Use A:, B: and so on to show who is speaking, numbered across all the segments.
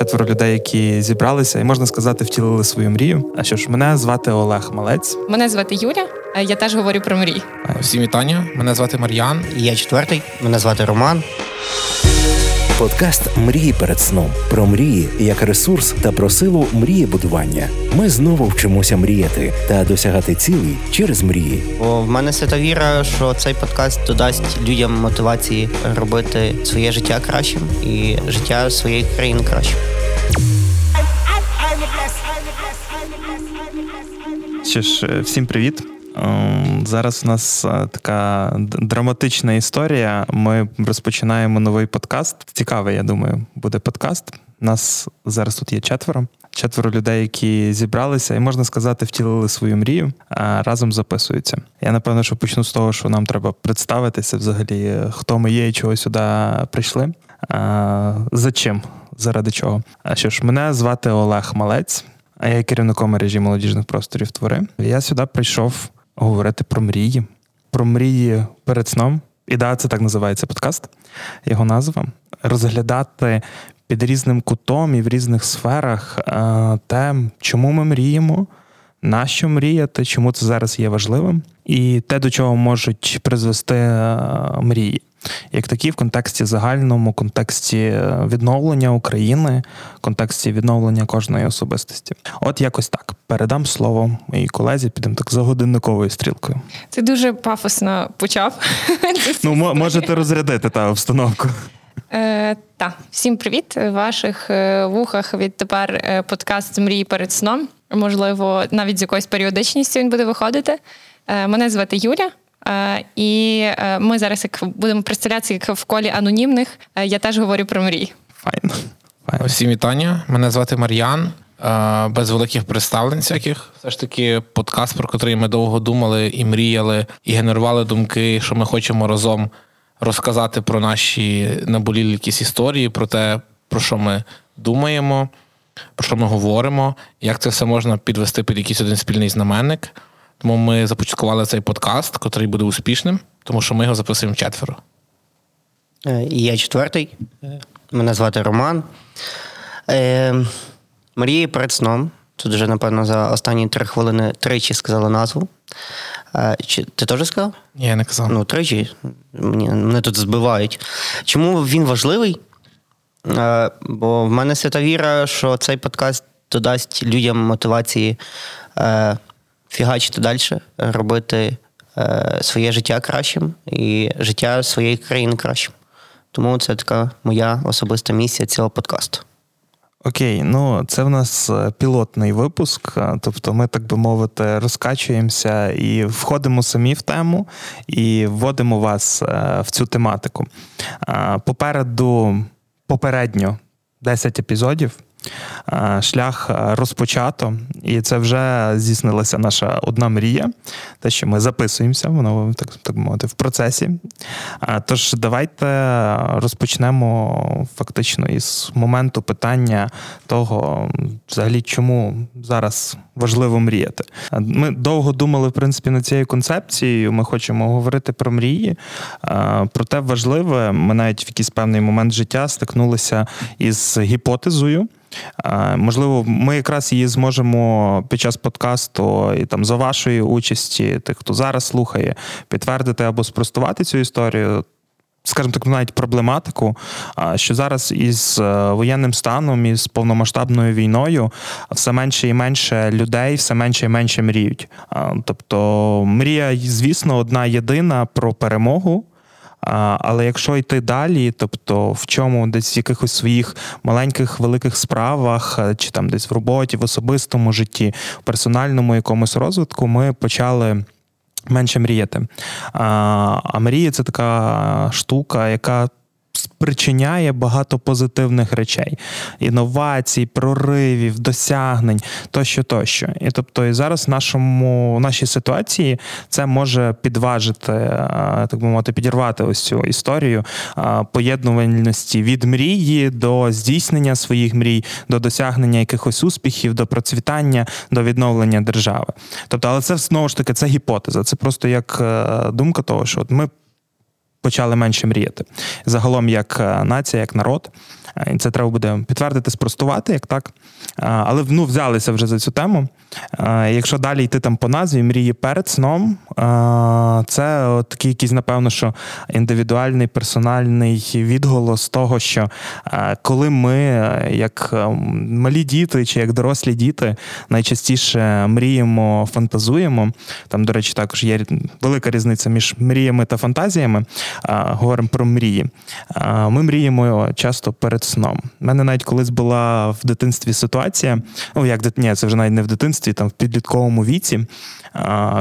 A: четверо людей, які зібралися, і можна сказати, втілили свою мрію. А що ж, мене звати Олег Малець.
B: Мене звати Юля. Я теж говорю про мрії.
C: Всім вітання. Мене звати Мар'ян.
D: І Я четвертий. Мене звати Роман.
E: Подкаст Мрії перед сном про мрії як ресурс та про силу мрієбудування. Ми знову вчимося мріяти та досягати цілей через мрії.
D: Бо в мене свята віра, що цей подкаст додасть людям мотивації робити своє життя кращим і життя своєї країни кращим.
A: Що ж, е, всім привіт. Ем, Зараз у нас е, така драматична історія. Ми розпочинаємо новий подкаст. Цікавий, я думаю, буде подкаст. Нас зараз тут є четверо. Четверо людей, які зібралися, і можна сказати, втілили свою мрію, а разом записуються. Я напевно, що почну з того, що нам треба представитися взагалі, хто ми є і чого сюди прийшли. А, за чим? Заради чого? А що ж, мене звати Олег Малець. А я керівником мережі молодіжних просторів твори. Я сюди прийшов говорити про мрії, про мрії перед сном. І да, це так називається подкаст, його назва. Розглядати під різним кутом і в різних сферах е, те, чому ми мріємо, на що мріяти, чому це зараз є важливим, і те, до чого можуть призвести е, мрії. Як такі в контексті загальному, контексті е, відновлення України, контексті відновлення кожної особистості. От якось так. Передам слово моїй колезі, підемо так за годинниковою стрілкою.
B: Ти дуже пафосно почав.
A: Ну, можете розрядити та обстановку.
B: Е, та, всім привіт. В ваших е, вухах відтепер подкаст Мрії перед сном. Можливо, навіть з якоюсь періодичністю він буде виходити. Е, мене звати Юля. е, І е, ми зараз як будемо представлятися як в колі анонімних. Я теж говорю про мрії.
A: Файно. Файно.
C: Всім вітання. Мене звати Мар'ян. Без великих представлень всяких. Все ж таки, подкаст, про який ми довго думали і мріяли, і генерували думки, що ми хочемо разом розказати про наші наболілі якісь історії, про те, про що ми думаємо, про що ми говоримо, як це все можна підвести під якийсь один спільний знаменник. Тому ми започаткували цей подкаст, який буде успішним, тому що ми його записуємо четверо.
D: Е, І я четвертий. Мене звати Роман. Е, Мрії перед сном. Тут вже, напевно, за останні три хвилини тричі сказали назву. Е, Чи, ти теж сказав?
C: Ні, я не казав.
D: Ну, тричі. Мені, мене тут збивають. Чому він важливий? Е, бо в мене свята віра, що цей подкаст додасть людям мотивації е, фігачити далі, робити е, своє життя кращим і життя своєї країни кращим. Тому це така моя особиста місія цього подкасту.
A: Окей, ну це в нас пілотний випуск, тобто ми, так би мовити, розкачуємося і входимо самі в тему і вводимо вас в цю тематику. Попереду попередньо 10 епізодів. Е, Шлях е, розпочато, і це вже здійснилася наша одна мрія. Те, що ми записуємося, воно так, так мовити, в процесі. Тож давайте розпочнемо фактично із моменту питання того, взагалі, чому зараз важливо мріяти. Ми довго думали, в принципі, над цією концепцією. Ми хочемо говорити про мрії. Проте важливе, ми навіть в якийсь певний момент життя стикнулися із гіпотезою. Можливо, ми якраз її зможемо під час подкасту і там за вашої участі, тих, хто зараз слухає, підтвердити або спростувати цю історію. Скажімо так, навіть проблематику, що зараз із е, воєнним станом, із повномасштабною війною все менше і менше людей, все менше і менше мріють. Тобто, мрія, звісно, одна єдина про перемогу. Але якщо йти далі, тобто в чому десь в якихось своїх маленьких великих справах, е, чи там десь в роботі, в особистому житті, в персональному якомусь розвитку, ми почали. Менше мріяти. А, а мрія це така штука, яка спричиняє багато позитивних речей: інновацій, проривів, досягнень, тощо, тощо. І тобто, і зараз в нашому в нашій ситуації це може підважити, так би мовити, підірвати ось цю історію поєднувальності від мрії до здійснення своїх мрій, до досягнення якихось успіхів, до процвітання, до відновлення держави. Тобто, але це знову ж таки це гіпотеза. Це просто як е, думка того, що от ми почали менше мріяти. Загалом, як е, нація, як народ. І це треба буде підтвердити, спростувати, як так. Але ну, взялися вже за цю тему. Якщо далі йти там по назві мрії перед сном, це такий якийсь, напевно, що індивідуальний персональний відголос того, що коли ми, як малі діти чи як дорослі діти, найчастіше мріємо, фантазуємо. Там, до речі, також є велика різниця між мріями та фантазіями. Говоримо про мрії. Ми мріємо часто перед сном. У мене навіть колись була в дитинстві ситуація, ну як ні, це вже навіть не в дитинстві, там в підлітковому віці,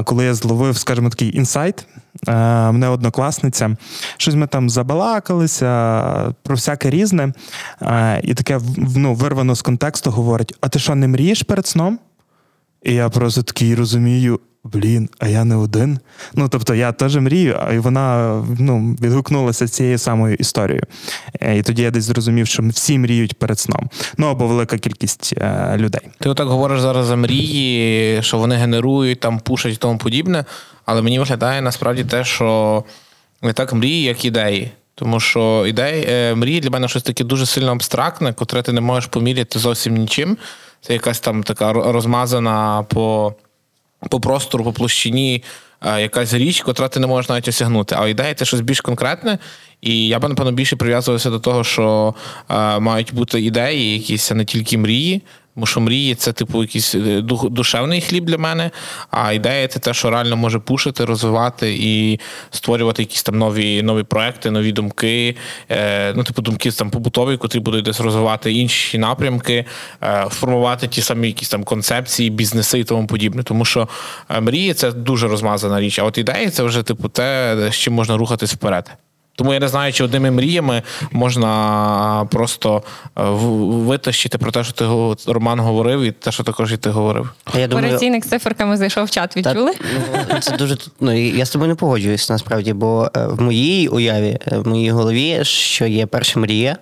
A: коли я зловив, скажімо, такий інсайт. Мене однокласниця, щось ми там забалакалися про всяке різне, і таке ну, вирвано з контексту говорить: а ти що, не мрієш перед сном? І я просто такий розумію, блін, а я не один. Ну, тобто, я теж мрію, і вона ну, відгукнулася цією самою історією. Е, і тоді я десь зрозумів, що всі мріють перед сном. Ну або велика кількість е, людей.
C: Ти отак говориш зараз за мрії, що вони генерують, там пушать і тому подібне. Але мені виглядає насправді те, що не так мрії, як ідеї. Тому що ідеї, е, мрії для мене щось таке дуже сильно абстрактне, котре ти не можеш поміряти зовсім нічим. Це якась там така розмазана по по простору, по площині е, якась річ, котра ти не можеш навіть осягнути. А ідея це щось більш конкретне. І я б, напевно, більше прив'язувався до того, що е, мають бути ідеї, якісь а не тільки мрії. Тому що мрії це, типу, якийсь е, душевний хліб для мене. А ідея це те, що реально може пушити, розвивати і створювати якісь там нові нові проекти, нові думки. Е, Ну, типу, думки там побутові, котрі будуть десь розвивати інші напрямки, е, формувати ті самі якісь там концепції, бізнеси і тому подібне. Тому що е, мрії це дуже розмазана річ. А от ідеї це вже типу те, з чим можна рухатись вперед. Тому я не знаю, чи одними мріями можна просто е, витащити про те, що ти Роман говорив, і те, що також і ти говорив.
B: Я думаю, Операційник з циферками зайшов в чат. Відчули?
D: Ну, це дуже ну я з тобою не погоджуюсь насправді, бо е, в моїй уяві, е, в моїй голові, що є перша мрія,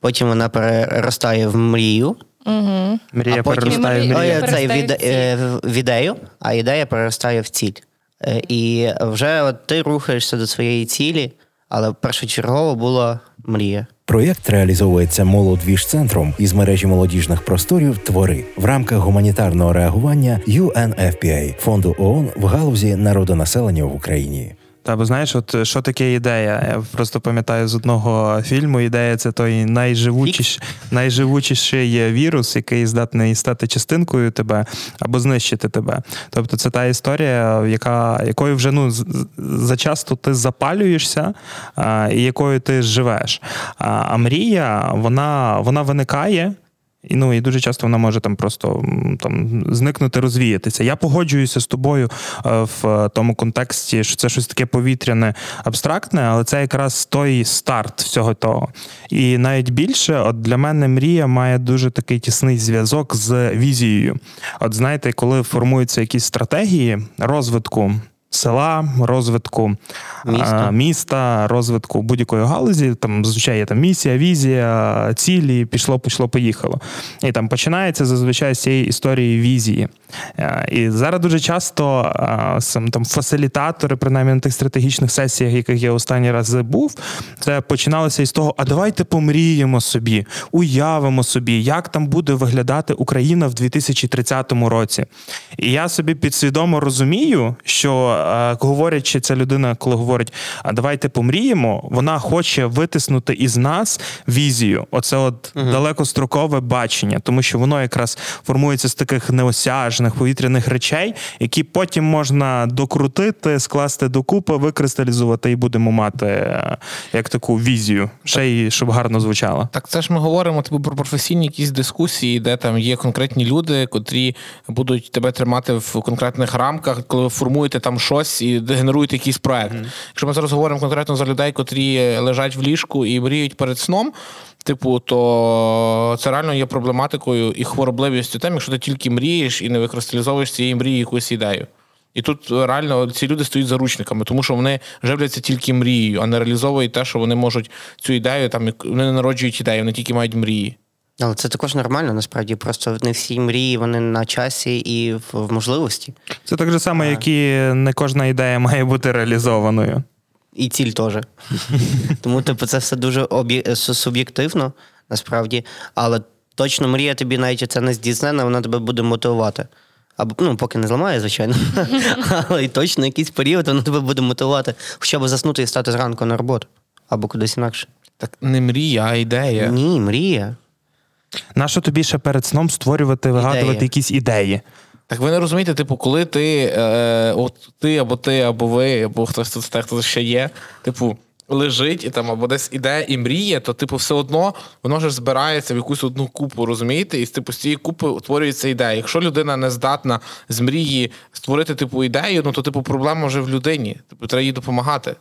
D: потім вона переростає в мрію.
A: Угу. Мрія
D: а потім
A: переростає в мрію.
D: Це в ідею, а ідея переростає в ціль. І вже от ти рухаєшся до своєї цілі але першочергово була мрія.
E: Проєкт реалізовується молодвіж-центром із мережі молодіжних просторів Твори в рамках гуманітарного реагування UNFPA – фонду ООН в галузі народонаселення в Україні.
A: Та бо знаєш, от що таке ідея? Я просто пам'ятаю з одного фільму. Ідея це той найживучіш, найживучіший вірус, який здатний стати частинкою тебе або знищити тебе. Тобто, це та історія, яка якою вже ну зачасто ти запалюєшся, а, і якою ти живеш. А, а мрія, вона, вона виникає. І ну і дуже часто вона може там просто там зникнути, розвіятися. Я погоджуюся з тобою е, в тому контексті, що це щось таке повітряне, абстрактне, але це якраз той старт всього того. І навіть більше, от для мене мрія має дуже такий тісний зв'язок з візією. От знаєте, коли формуються якісь стратегії розвитку села, розвитку міста, міста розвитку будь-якої галузі. Там зазвичай є там місія, візія, цілі, пішло, пішло, поїхало. І там починається зазвичай з цієї історії візії. І зараз дуже часто сам там фасилітатори, принаймні на тих стратегічних сесіях, яких я останній раз був, це починалося із того: а давайте помріємо собі, уявимо собі, як там буде виглядати Україна в 2030 році. І я собі підсвідомо розумію, що говорячи, ця людина, коли говорить, а давайте помріємо, вона хоче витиснути із нас візію. Оце от угу. далекострокове бачення, тому що воно якраз формується з таких неосяжних повітряних речей, які потім можна докрутити, скласти докупи, викристалізувати, і будемо мати е, як таку візію, ще й щоб гарно звучало.
C: Так, це ж ми говоримо типу про професійні якісь дискусії, де там є конкретні люди, котрі будуть тебе тримати в конкретних рамках, коли ви формуєте там щось і генеруєте якийсь проект. Mm-hmm. Якщо ми зараз говоримо конкретно за людей, котрі лежать в ліжку і мріють перед сном. Типу, то це реально є проблематикою і хворобливістю тем, якщо ти тільки мрієш і не викристалізовуєш цієї мрії якусь ідею. І тут реально ці люди стоять заручниками, тому що вони живляться тільки мрією, а не реалізовують те, що вони можуть цю ідею, там вони не народжують ідею, вони тільки мають мрії.
D: Але це також нормально, насправді. Просто не всі мрії, вони на часі і в можливості.
A: Це так же само, як і не кожна ідея має бути реалізованою.
D: І ціль теж. Тому, типу, це все дуже об'є... суб'єктивно. насправді. Але точно мрія тобі навіть це не здійснена, вона тебе буде мотивувати. Або ну, поки не зламає, звичайно. Але і точно якийсь період вона тебе буде мотивувати, хоча б заснути і стати зранку на роботу. Або кудись інакше.
C: Так не мрія, а ідея.
D: Ні, мрія.
A: Нащо тобі ще перед сном створювати, вигадувати якісь ідеї?
C: Так ви не розумієте, типу, коли ти, е, от ти або ти, або ви, або хтось тут те, хто ще є, типу, лежить і там або десь іде і мріє, то типу все одно воно ж збирається в якусь одну купу, розумієте? І типу, з цієї купи утворюється ідея. Якщо людина не здатна з мрії створити типу ідею, ну то типу проблема вже в людині. Типу, треба їй допомагати.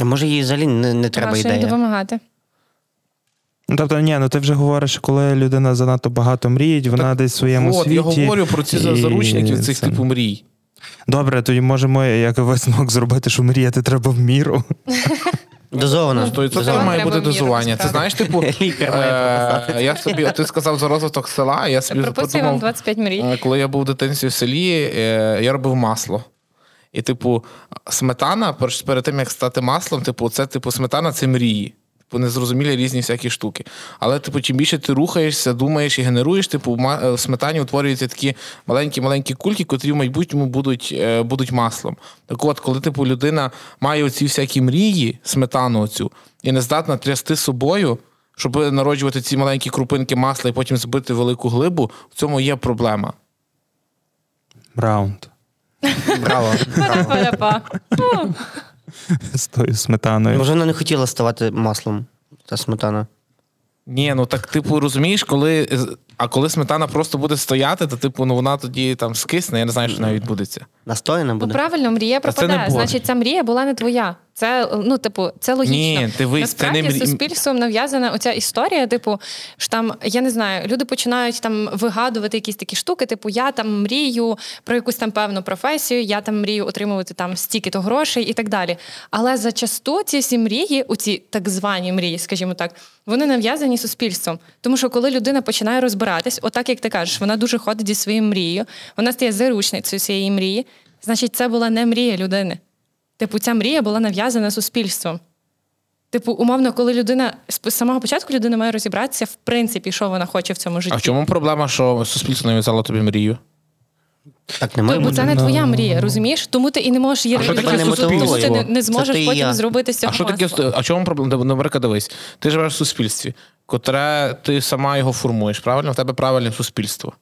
D: А може їй взагалі не, не треба ідея.
B: допомагати.
A: Ну, тобто, ні, ну ти вже говориш, коли людина занадто багато мріє, вона десь в своєму
C: От,
A: світі.
C: я говорю про ці
A: і
C: заручників цих
A: це-
C: типу мрій.
A: Добре, тоді можемо як висновок зробити, що мріяти треба в міру.
D: Дозовано.
C: То це
B: Дозовано.
C: має бути дозування. Це знаєш, типу, е, я собі, ти сказав за розвиток села, я собі подумав,
B: 25 мрій.
C: Е, Коли я був в дитинстві в селі, е, я робив масло. І, типу, сметана, перед тим, як стати маслом, типу, це типу, сметана це мрії. Типу, незрозумілі різні всякі штуки. Але, типу, чим більше ти рухаєшся, думаєш і генеруєш, типу, в е, в сметані утворюються такі маленькі-маленькі кульки, котрі в майбутньому будуть, е, будуть маслом. Так от, коли типу, людина має оці всякі мрії, сметану оцю, і не здатна трясти собою, щоб народжувати ці маленькі крупинки масла і потім збити велику глибу, в цьому є проблема.
A: Раунд
D: Браво. браво.
A: З тою сметаною.
D: Може, вона не хотіла ставати маслом, та сметана.
C: Ні, ну так типу розумієш, коли а коли сметана просто буде стояти, то типу ну вона тоді там скисне, я не знаю, що навіть відбудеться.
D: Настояна
B: Ну,
D: буде.
B: правильно, мрія.
C: Боже.
B: Значить, ця мрія була не твоя. Це ну, типу, це логічно.
C: Ні, дивись,
B: Насправді
C: це не
B: суспільством нав'язана оця історія. Типу, що там я не знаю, люди починають там вигадувати якісь такі штуки. Типу, я там мрію про якусь там певну професію, я там мрію отримувати там стільки-то грошей і так далі. Але зачасту ці всі мрії, у ці так звані мрії, скажімо так, вони нав'язані суспільством. Тому що коли людина починає розбиратись, отак як ти кажеш, вона дуже ходить зі своєю мрією, вона стає заручницею цієї мрії. Значить, це була не мрія людини. Типу, ця мрія була нав'язана суспільством. Типу, умовно, коли людина з самого початку людина має розібратися, в принципі, що вона хоче в цьому житті.
C: А в чому проблема, що суспільство нав'язало тобі мрію?
D: Так не має
B: Бо це не твоя мрія, розумієш? Тому ти і не можеш її реалізувати, тому ти не, не зможеш
D: ти
B: потім зробити з цього.
C: А що таке а чому проблема? Наприклад, дивись, ти живеш в суспільстві, котре ти сама його формуєш, правильно? В тебе правильне суспільство.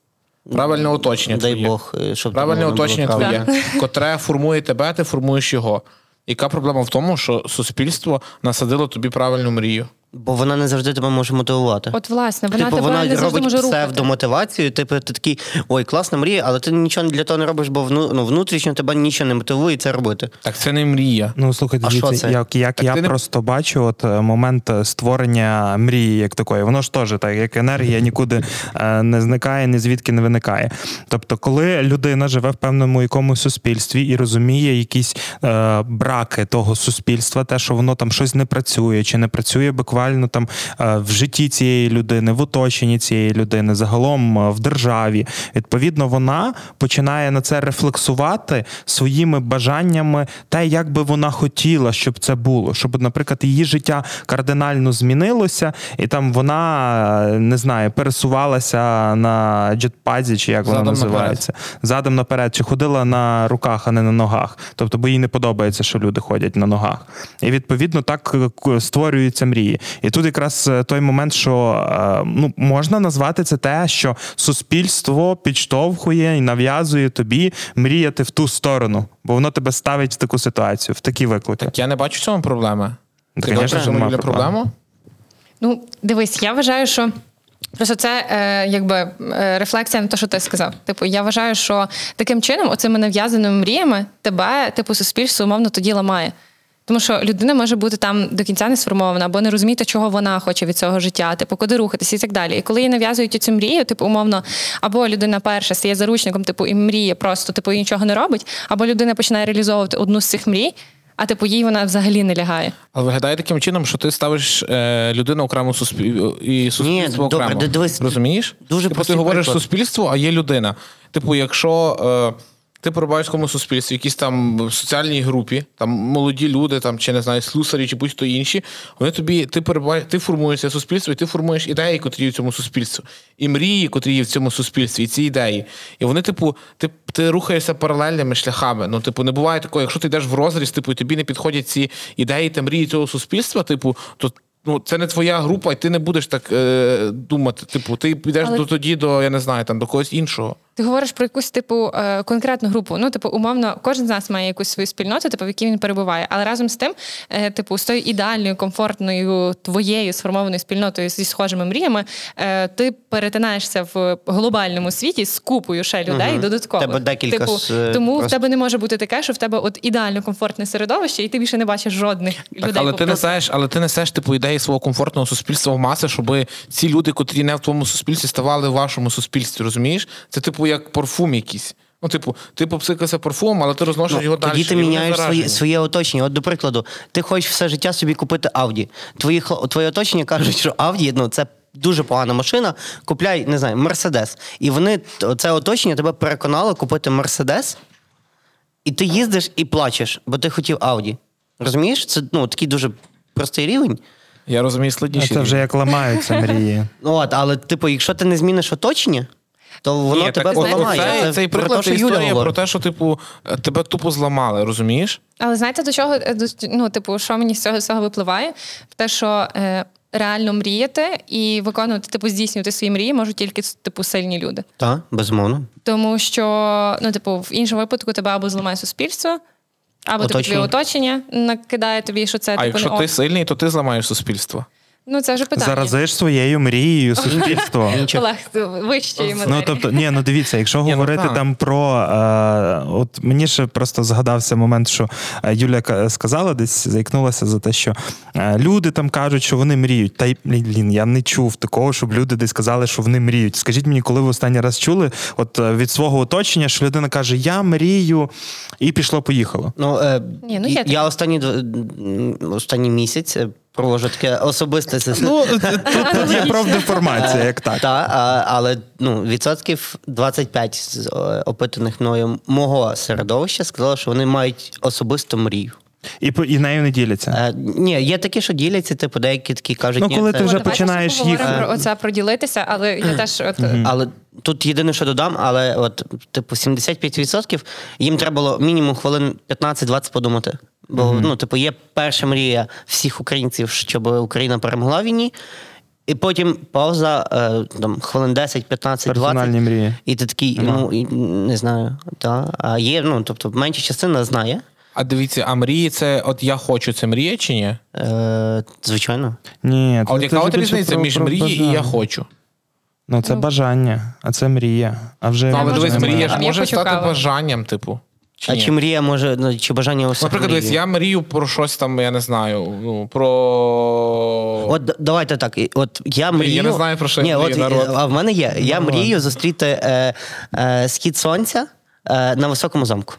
C: Правильне оточення.
D: Дай
C: твоє.
D: Бог, е, щоб
C: Правильне
D: уточнення
C: твоє, котре формує тебе, ти формуєш його. Яка проблема в тому, що суспільство насадило тобі правильну мрію?
D: Бо вона не завжди тебе може мотивувати.
B: От, власне, вона
D: типу,
B: тебе
D: вона
B: не завжди
D: робить
B: може
D: псевдомотивацію, типу, ти такий, ой, класна мрія, але ти нічого для того не робиш, бо вну, ну, внутрішньо тебе нічого не мотивує це робити.
C: Так це не мрія.
A: Ну, слухайте, дивіться,
D: це?
A: як, як
C: Так
A: я
C: не-
A: просто бачу, от е, момент створення мрії як такої, воно ж теж так, як енергія нікуди е, не зникає, ні звідки не виникає. Тобто, коли людина живе в певному якомусь суспільстві і розуміє якісь е, браки того суспільства, те, що воно там щось не працює, чи не працює буквально там е, в житті цієї людини, в оточенні цієї людини, загалом е, в державі, відповідно, вона починає на це рефлексувати своїми бажаннями, те, як би вона хотіла, щоб це було, щоб, наприклад, її життя кардинально змінилося, і там вона е, не знаю, пересувалася на джетпазі, чи як
C: Задом
A: називається, задом наперед, чи ходила на руках, а не на ногах. Тобто, бо їй не подобається, що люди ходять на ногах. І відповідно так створюються мрії. І тут якраз е, той момент, що е, ну можна назвати це те, що суспільство підштовхує і нав'язує тобі мріяти в ту сторону, бо воно тебе ставить в таку ситуацію, в такі виклики.
C: Так я не бачу в цьому проблеми.
A: Та,
C: Ти
A: конечно, проблем.
C: проблему?
B: Ну, дивись, я вважаю, що. Просто це е, якби е, рефлексія на те, що ти сказав. Типу, я вважаю, що таким чином, оцими нав'язаними мріями, тебе, типу, суспільство умовно тоді ламає. Тому що людина може бути там до кінця не сформована, або не розуміти, чого вона хоче від цього життя, типу, куди рухатися і так далі. І коли їй нав'язують цю мрію, типу, умовно, або людина перша стає заручником, типу, і мріє просто, типу, і нічого не робить, або людина починає реалізовувати одну з цих мрій, а типу їй вона взагалі не лягає.
C: Але виглядає таким чином, що ти ставиш е, людину окремо суспіль... і суспільство
D: добре,
C: окремо.
D: ди- дивись,
C: Розумієш?
D: дуже
C: типу, ти говориш
D: приклад.
C: суспільство, а є людина. Типу, якщо. Е, ти перебуваєш в суспільстві, якісь там в соціальній групі, там молоді люди, там чи не знаю, слюсарі, чи будь-хто інші. Вони тобі ти перебуваєш, ти формуєш це суспільство, і ти формуєш ідеї, котрі є в цьому суспільстві, і мрії, котрі є в цьому суспільстві, і ці ідеї. І вони, типу, ти, ти рухаєшся паралельними шляхами. Ну, типу, не буває такого, якщо ти йдеш в розріз, типу, і тобі не підходять ці ідеї та мрії цього суспільства, типу, то. Ну, це не твоя група, і ти не будеш так е, думати. Типу, ти підеш
B: Але-
C: до тоді до, я не знаю, там до когось іншого.
B: Ти говориш про якусь типу е, конкретну групу. Ну, типу, умовно, кожен з нас має якусь свою спільноту, типу, в якій він перебуває. Але разом з тим, е, типу, з тою ідеальною, комфортною твоєю сформованою спільнотою зі схожими мріями, е, ти перетинаєшся в глобальному світі з купою ще людей
D: Мгм.
B: додатково.
D: Тебе декілька
B: Типу,
D: з,
B: тому в тебе не може бути таке, що в тебе от ідеально комфортне середовище, і ти більше не бачиш жодних
C: Так,
B: людей.
C: але ти несеш, але ти несеш типу ідеї свого комфортного суспільства в маси, щоб ці люди, котрі не в твоєму суспільстві, ставали в вашому суспільстві. Розумієш? Це типу як парфум якийсь. Ну, типу, ти попсикався парфумом, але ти розносиш його далі.
D: Тоді ти міняєш своє, своє оточення. От, до прикладу, ти хочеш все життя собі купити Ауді. Твої, твоє оточення кажуть, що Ауді ну, це дуже погана машина. Купляй, не знаю, Мерседес. І вони, це оточення тебе переконало купити Мерседес, і ти їздиш і плачеш, бо ти хотів Ауді. Розумієш? Це ну, такий дуже простий рівень.
C: Я розумію складніше.
A: Це вже як ламаються мрії.
D: Ну, от, але, типу, якщо ти не зміниш оточення, то воно
C: Ні,
D: тебе
C: так, от
D: поламає.
C: Це,
D: Це
C: цей
D: про те,
C: історія про те, що, типу, тебе тупо зламали, розумієш?
B: Але знаєте, до чого е, до- ну, типу, що мені з цього всього випливає? В те, що е, реально мріяти і виконувати, типу, здійснювати свої мрії можуть тільки типу сильні люди.
D: Так, безумовно.
B: Тому що, ну, типу, в іншому випадку тебе або зламає суспільство, або твоє
D: Оточення.
B: накидає тобі, що це
C: А
B: типу
C: якщо ти сильний, то ти зламаєш суспільство.
B: Ну це вже питання.
A: Заразиш своєю мрією суспільство.
B: Олег, вищої
A: Ну тобто, ні, ну дивіться, якщо
C: Ні, ну,
A: говорити
C: так.
A: там про е, от мені ще просто згадався момент, що е, Юля ка- сказала, десь заікнулася за те, що е, люди там кажуть, що вони мріють. Та й блін, я не чув такого, щоб люди десь казали, що вони мріють. Скажіть мені, коли ви останній раз чули, от е, від свого оточення, що людина каже, я мрію, і пішло, поїхало.
D: Ну, е,
B: Ні, ну, є таке.
D: я останні, дв- м, останній місяць е, провожу таке особисте це.
A: Ну, тут тут є профдеформація, як так.
D: Та, а, але ну, відсотків 25 з е, опитаних мною мого середовища сказали, що вони мають особисту мрію.
A: І, по- і нею не діляться.
D: Е, ні, є такі, що діляться, типу, деякі такі кажуть,
A: Ну,
D: ні,
A: коли
D: це-
A: ти вже
B: Давайте
A: починаєш їх-
B: про оце про ділитися, але я теж от
D: Але тут єдине, що додам, але от, типу, 75% їм треба було мінімум хвилин 15-20 подумати. Бо, ну, типу, є перша мрія всіх українців, щоб Україна перемогла в війні. І потім пауза е, там, хвилин 10, 15, 20.
A: Персональні мрії.
D: І ти такий, ну, і, не знаю. Та. А є, ну, тобто, менша частина знає.
C: А дивіться, а мрії це от я хочу, це мрія чи ні?
D: Е, звичайно.
A: Ні,
C: А
A: це-
C: от яка от різниця між
A: про
C: мрії і я хочу?
A: Ну, це бажання, а це мрія. А вже
C: Ну, але дивись, мрія ж може стати бажанням, типу. Чи
D: а
C: ні?
D: чи мрія може, ну, чи бажання усіх
C: Наприклад, дивись, я мрію про щось там, я не знаю, ну, про.
D: От давайте так. От я мрію.
C: не знаю, про що
D: Ні,
C: я мрію,
D: от,
C: народ.
D: А в мене є. Я
A: Ну,
D: мрію зустріти е, е, схід сонця е, на високому замку.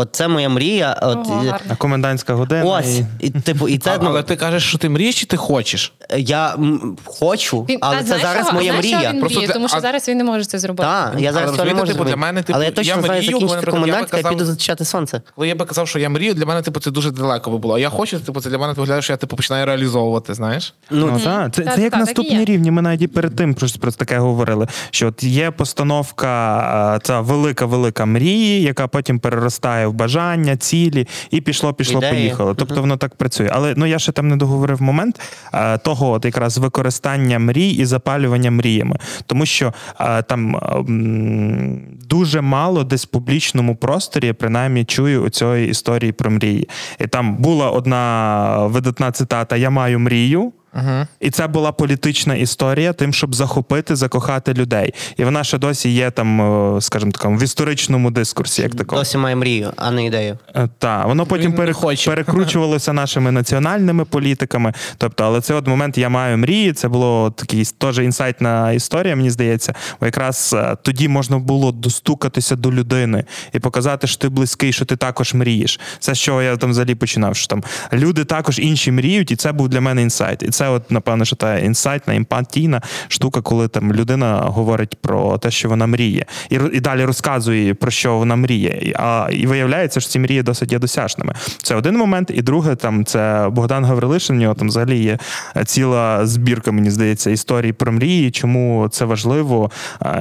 D: От це моя мрія. От, е.
A: А комендантська година.
D: ось.
A: І...
D: І, типу, і це
C: А,
D: ну,
C: але ти кажеш, що ти мрієш чи ти хочеш?
D: я м, хочу,
B: Він-
D: але
B: а
D: це
B: знаєш,
D: зараз
B: чого?
D: моя
B: знаєш, чого
D: мрія.
B: Він
C: Просто
B: мріє,
C: для-
B: тому що
C: а-
B: зараз він не може це зробити.
D: Так, я зараз
C: Але
D: цього не
C: розумієте,
D: можу
C: типу, для
D: зробити.
C: мене, типу,
D: Але я
C: я
D: точно знаю
C: мрію,
D: закінчити
C: наприклад, я
D: комендантська, я
C: казав-
D: піду зустрічати сонце.
C: Коли я би казав, що я мрію, для мене типу, це дуже далеко би було. А я хочу, типу, це для мене виглядає, що я типу, починаю реалізовувати, знаєш?
A: Ну, так, це,
B: Так,
A: це як
B: так, так і
A: наступні
B: є.
A: рівні. Ми навіть і перед тим про, про таке говорили. Що от є постановка, е, ця велика велика мрії, яка потім переростає в бажання, цілі, і пішло, пішло,
D: Ідеї.
A: поїхало. Тобто воно так працює. Але ну я ще там не договорив момент е, того, от якраз використання мрій і запалювання мріями, тому що е, там м, дуже мало десь в публічному просторі, я принаймні чую у цієї історії про мрії. І там була одна видатна цитата: Я маю мрію.
C: Угу.
A: І це була політична історія, тим, щоб захопити, закохати людей. І вона ще досі є там, е, скажімо такому, в історичному дискурсі, як такому.
D: Досі має мрію, а не ідею.
A: Так, воно потім пере- перекручувалося нашими національними політиками. Тобто, але це от момент я маю мрії. Це було такий теж інсайтна історія, мені здається. Бо якраз е, тоді можна було достукатися до людини і показати, що ти близький, що ти також мрієш. Це з чого я там взагалі починав. Що там люди також інші мріють, і це був для мене інсайт. І оце, от, напевно, що та інсайтна, емпатійна штука, коли там людина говорить про те, що вона мріє, і і далі розказує про що вона мріє. А і виявляється, що ці мрії досить є досяжними. Це один момент, і друге, там це Богдан Гаврилишин. У нього там взагалі є ціла збірка, мені здається, історій про мрії, чому це важливо,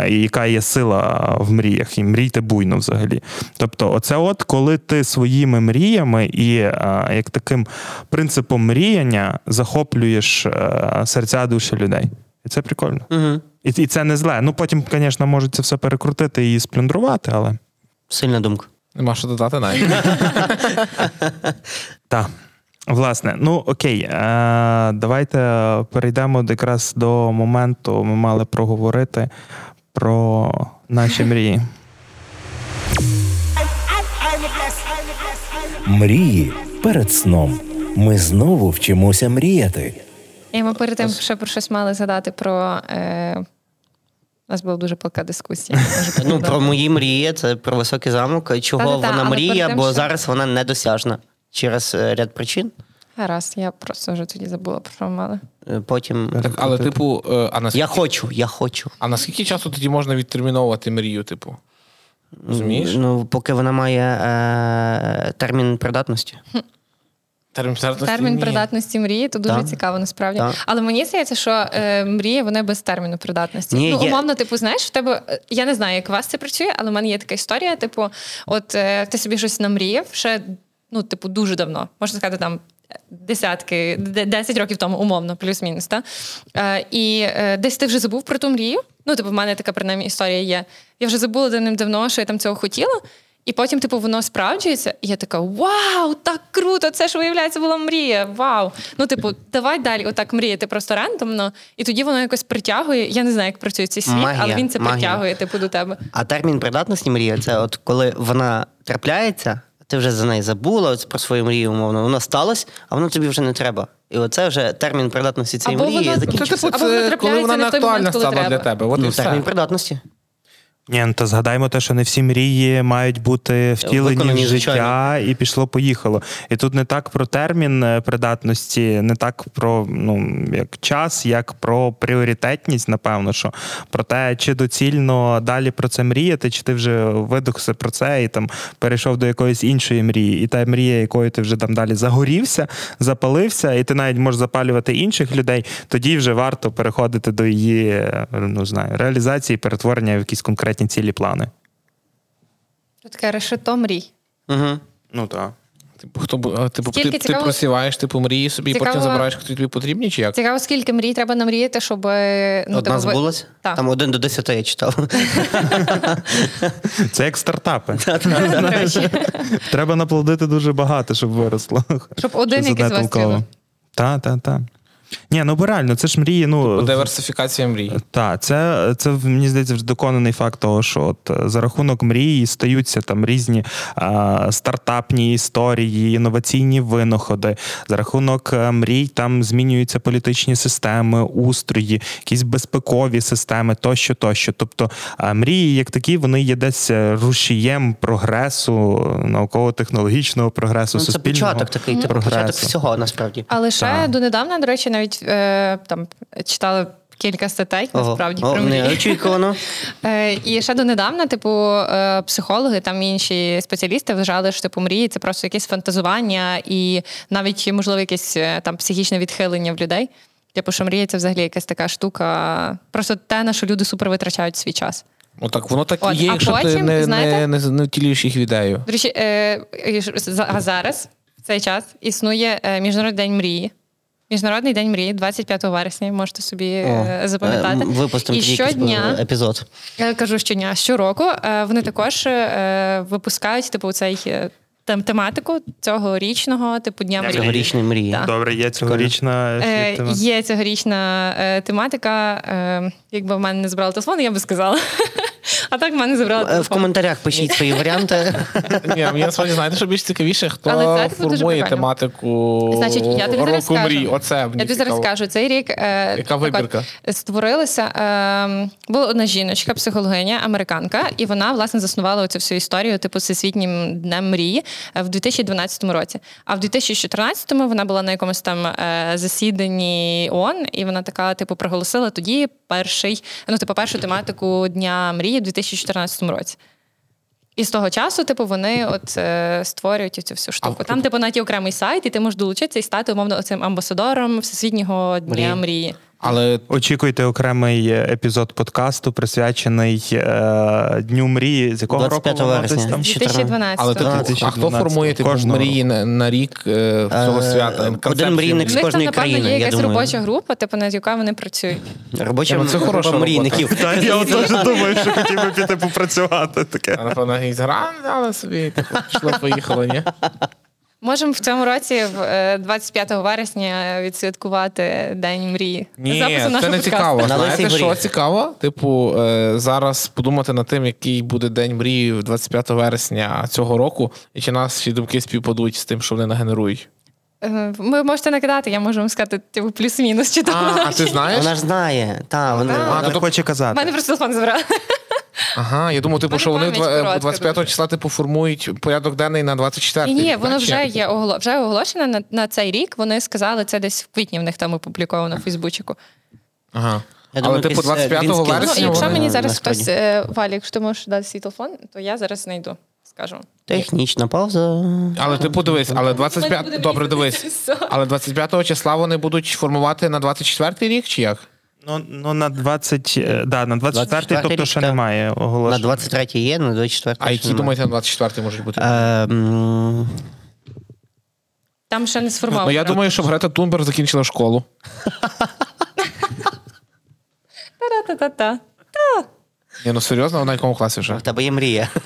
A: і яка є сила в мріях, і мрійте буйно взагалі. Тобто, оце, от коли ти своїми мріями і як таким принципом мріяння захоплюєш серця душі людей. І це прикольно.
D: Угу.
A: І і це не зле. Ну потім, звісно, можуть це все перекрутити і сплюндрувати, але.
D: Сильна думка.
C: Нема що додати навіть.
A: Так. Власне, ну окей, е, давайте перейдемо якраз до моменту. Ми мали проговорити про наші мрії.
E: Мрії перед сном. Ми знову вчимося мріяти.
B: І ми перед тим ще про щось мали згадати про. Е... У нас була дуже палка дискусія.
D: Ну, про мої мрії, це про високий замок. Чого
B: Та-та-та,
D: вона мріє,
B: тим,
D: бо
B: що-
D: зараз вона недосяжна через е, ряд причин.
B: Гаразд, я просто вже тоді забула, про що мали.
D: Е, Потім.
C: Так, але, типу, е, а наскільки,
D: Я хочу, я хочу.
C: а наскільки часу тоді можна відтерміновувати мрію, типу? Розумієш?
D: Ну, поки вона має е, термін придатності.
C: Термін придатності
B: Термін
C: ні.
B: придатності мрії то дуже
D: Так.
B: цікаво, насправді.
D: Так.
B: Але мені здається, що е, мрії вони без терміну придатності.
D: Ні,
B: ну,
D: є.
B: умовно, типу, знаєш, в тебе е, я не знаю, як у вас це працює, але в мене є така історія. Типу, от е, ти собі щось намріяв ще, ну, типу, дуже давно, можна сказати, там. Десятки, де- 10 років тому, умовно, плюс-мінус. Та? Е, і е, десь ти вже забув про ту мрію. Ну, типу, в мене така принаймні історія є. Я вже забула давним-давно, що я там цього хотіла. І потім, типу, воно справджується, і я така: Вау, так круто! Це ж виявляється була мрія. Вау! Ну, типу, давай далі отак мріяти просто рандомно, і тоді воно якось притягує. Я не знаю, як працює цей світ,
D: Магія,
B: але він це
D: магія.
B: притягує, типу, до тебе.
D: А термін придатності мрії це от коли вона трапляється, ти вже за неї забула от про свою мрію, умовно. Вона сталася, а воно тобі вже не треба. І оце вже термін придатності цієї
B: Або
D: мрії
C: Це,
D: закінчився.
C: типу,
B: Або воно
C: це коли вона
B: не
C: не
B: в той момент,
C: актуальна стала для тебе. От і
D: Ну,
C: все.
D: термін придатності.
A: Ні, ну то згадаймо те, що не всі мрії мають бути втілені
D: Виконані,
A: в життя,
D: звичайно.
A: і пішло поїхало. І тут не так про термін е, придатності, не так про ну як час, як про пріоритетність, напевно, що про те, чи доцільно далі про це мріяти, чи ти вже видохся про це і там перейшов до якоїсь іншої мрії, і та мрія, якою ти вже там далі загорівся, запалився, і ти навіть можеш запалювати інших людей. Тоді вже варто переходити до її е, ну знаю реалізації, перетворення в якісь конкретні цілі плани.
B: Це таке решето мрій.
D: Угу.
A: Ну так.
C: Типу, хто типу,
B: Скільки
C: ти, ти просіваєш, типу, мрії собі, і потім забираєш, які тобі потрібні, чи як?
B: Цікаво, скільки мрій треба намріяти, щоб е, ну,
D: Одна
B: типу,
D: збулась?
B: Так.
D: Там один до десяти я читав.
A: Це як стартапи. Треба наплодити дуже багато, щоб виросло.
B: Щоб один якийсь
A: одне толково.
B: вистрілив.
A: Та, та, та. Ні, ну бо реально, це ж мрії. Ну,
C: Диверсифікація мрій.
A: Так, це, це мені здається вже доконаний факт того, що от е, за рахунок мрії стаються там різні а, стартапні історії, інноваційні винаходи. За рахунок е, мрій там змінюються політичні системи, устрої, якісь безпекові системи, тощо, тощо. Тобто а, мрії, як такі, вони є десь е, рушієм прогресу, науково-технологічного прогресу,
D: Ну, це
A: суспільного
D: початок такий, це
A: прогресу.
D: початок всього насправді.
B: Але ще донедавна, до речі, навіть е, там читала кілька статей,
D: Ого.
B: насправді,
D: О,
B: про мрії.
D: неочікувано.
B: Е, і ще донедавна, типу, е, психологи там і інші спеціалісти вважали, що типу мрії це просто якесь фантазування і навіть, можливо, якесь е, там психічне відхилення в людей. Типу, що мрія це взагалі якась така штука, просто те, на що люди супер витрачають свій час.
C: Ну так воно так і є,
B: а
C: якщо ти не,
B: знаєте-
C: не, не, не втілюєш їх в ідею.
B: До речі, е, а зараз, в цей час, існує Міжнародний день мрії. Міжнародний день мрії 25 вересня, можете собі е, запам'ятати.
D: Е, Випустимо
B: І щодня,
D: епізод.
B: я кажу щодня, щороку е, вони також е, випускають типу цей е, тем- тематику цьогорічного типу дня мрії.
D: Цьогорічної мрії.
B: Так.
A: Добре, є цьогорічна
B: Е,
A: тема.
B: є цьогорічна е, тематика. Е, якби в мене не збирали телефон, я би сказала. А так в мене забрали.
D: Е, В коментарях пишіть свої варіанти.
C: Ні, мені насправді знаєте, що більш цікавіше, хто формує тематику
B: Значить, я тобі зараз
C: року
B: скажу.
C: мрій. Оце мені
B: Я тобі зараз скажу, цей рік е,
C: Яка вибірка?
B: створилася. Е, була одна жіночка, психологиня, американка, і вона власне заснувала цю всю історію, типу всесвітнім днем мрії в 2012 році. А в 2014-му вона була на якомусь там е, засіданні ООН, і вона така, типу, проголосила тоді перший, ну, типу, першу тематику Дня мрії в 2014 році. І з того часу, типу, вони от е, створюють цю всю штуку. Там, типу, навіть є окремий сайт, і ти можеш долучитися і стати умовно цим амбасадором Всесвітнього дня
D: Мрії.
B: мрії.
C: Але
A: Очікуйте окремий епізод подкасту, присвячений е, Дню мрії. З якого року
D: 25
A: воно
D: вересня.
A: десь там?
B: 2012
C: але типу, а хто формує типу, мрії на, на рік е, цього
D: Е,
C: свята?
D: один
C: Концепцію
D: мрійник з
B: них там,
D: країни,
B: є
D: я
B: якась
D: думаю.
B: робоча група, типу, над якою вони працюють.
D: Робоча
C: Ну, це
D: група
C: хороша
D: мрійників.
A: Та, я теж думаю, що хотів би піти попрацювати таке.
C: А, Напевно, якийсь грант собі, типу, пішло, поїхало, ні?
B: Можемо в цьому році, е, 25 вересня, відсвяткувати День мрії.
C: Ні, це не цікаво.
D: На
C: Знаєте, що цікаво? Типу, е, зараз подумати над тим, який буде день мрії 25 вересня цього року, і чи нас всі думки співпадуть з тим, що вони нагенерують.
B: Е, Ви можете накидати, я можу вам сказати, типу, плюс-мінус, чи там.
C: А, а ти знаєш?
D: Вона ж знає. Та, вона,
A: Вона
C: то
A: не
C: то-
A: хоче
B: У мене просто телефон забрали.
C: Ага, я думав, типу, що вони
B: пам'ять
C: два- е,
B: коротка
C: 25 числа типу формують порядок денний на 24
B: Ні, ні, воно вже є оголо... вже оголошено на, на цей рік. Вони сказали, це десь в квітні в них там опубліковано в Фейсбучику.
C: Ага.
D: Я
C: Але
D: думаю,
C: типу
D: е,
C: 25
D: Green Skills.
B: Ну,
C: вересня.
B: якщо мені зараз хтось, е, Валі, якщо ти можеш дати свій телефон, то я зараз знайду. Скажу.
D: Технічна пауза.
C: Але типу дивись, але 25...
B: буде
C: Добре, дивись. Але 25 числа вони будуть формувати на 24 рік, чи як?
A: Ну, ну на 20, е, да, на 24,
D: 24
A: тобто ще немає
D: На
A: оголошення.
D: 23 є, на 24-й
C: А які думаєте на 24-й можуть бути?
D: Ем,
B: Там ще не сформовано.
C: Ну я думаю, щоб Грета Тунберг закінчила школу.
B: Та-та-та-та.
C: Ні, ну серйозно, вона в якому класі вже?
D: в тебе є мрія.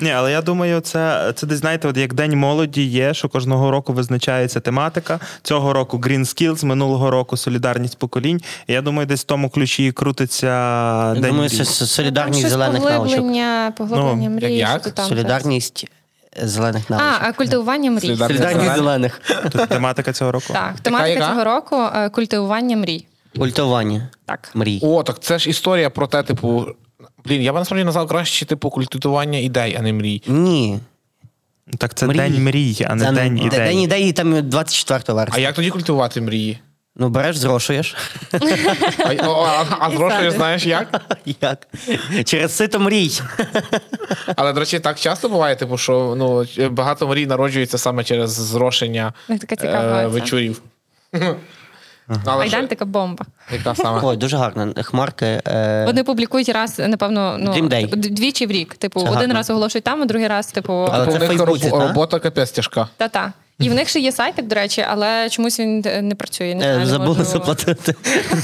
A: Ні, але я думаю, це, це десь знаєте, от як День молоді є, що кожного року визначається тематика. Цього року Green Skills, минулого року солідарність поколінь. І я думаю, десь в тому ключі і крутиться
D: Я
A: День
D: думаю, це
B: Там
D: солідарність зелених навичок.
B: поглиблення, поглиблення
A: Ну,
B: мрії.
C: як-
B: там
D: Солідарність зелених навичок.
B: а культивування мрій.
C: Солідарність.
D: Солідарність зелених.
A: Тут тематика цього року.
B: Так, тематика
C: яка?
B: цього року е, культивування мрій.
D: Культування
B: Так.
D: мрій.
C: О, так це ж історія про те, типу. Блін, я б насправді назвав краще, типу, культивування ідей, а не мрій.
D: Ні.
A: Так це
D: Мрій.
A: День мрій, а не
D: Це
A: День
D: День
A: ідей.
D: ідеї там 24
C: А як тоді культивувати мрії?
D: Ну, береш, зрошуєш.
C: А, о, а, а знаєш як?
D: Як? Через сито мрій.
C: Але, до речі, так часто буває, типу, що ну, багато мрій народжується саме через зрошення
B: Ну, така цікава
C: е,
B: ця.
C: вечорів. Але
B: Айдентика бомба.
C: яка саме?
D: Ой, дуже гарно. Хмарки. Е...
B: Вони публікують раз, напевно, ну
D: Dream Day.
B: двічі в рік. Типу,
D: Це
B: один
D: гарно.
B: раз оголошують там, а другий раз, типу,
D: Але
C: Типу,
D: це
C: них
D: Фейсбуці,
C: роб- робота капець тяжка.
B: та-та. І в них ще є сайтик, до речі, але чомусь він е, не працює. Не знаю,
D: Е, Забули
B: можу-
D: заплатити.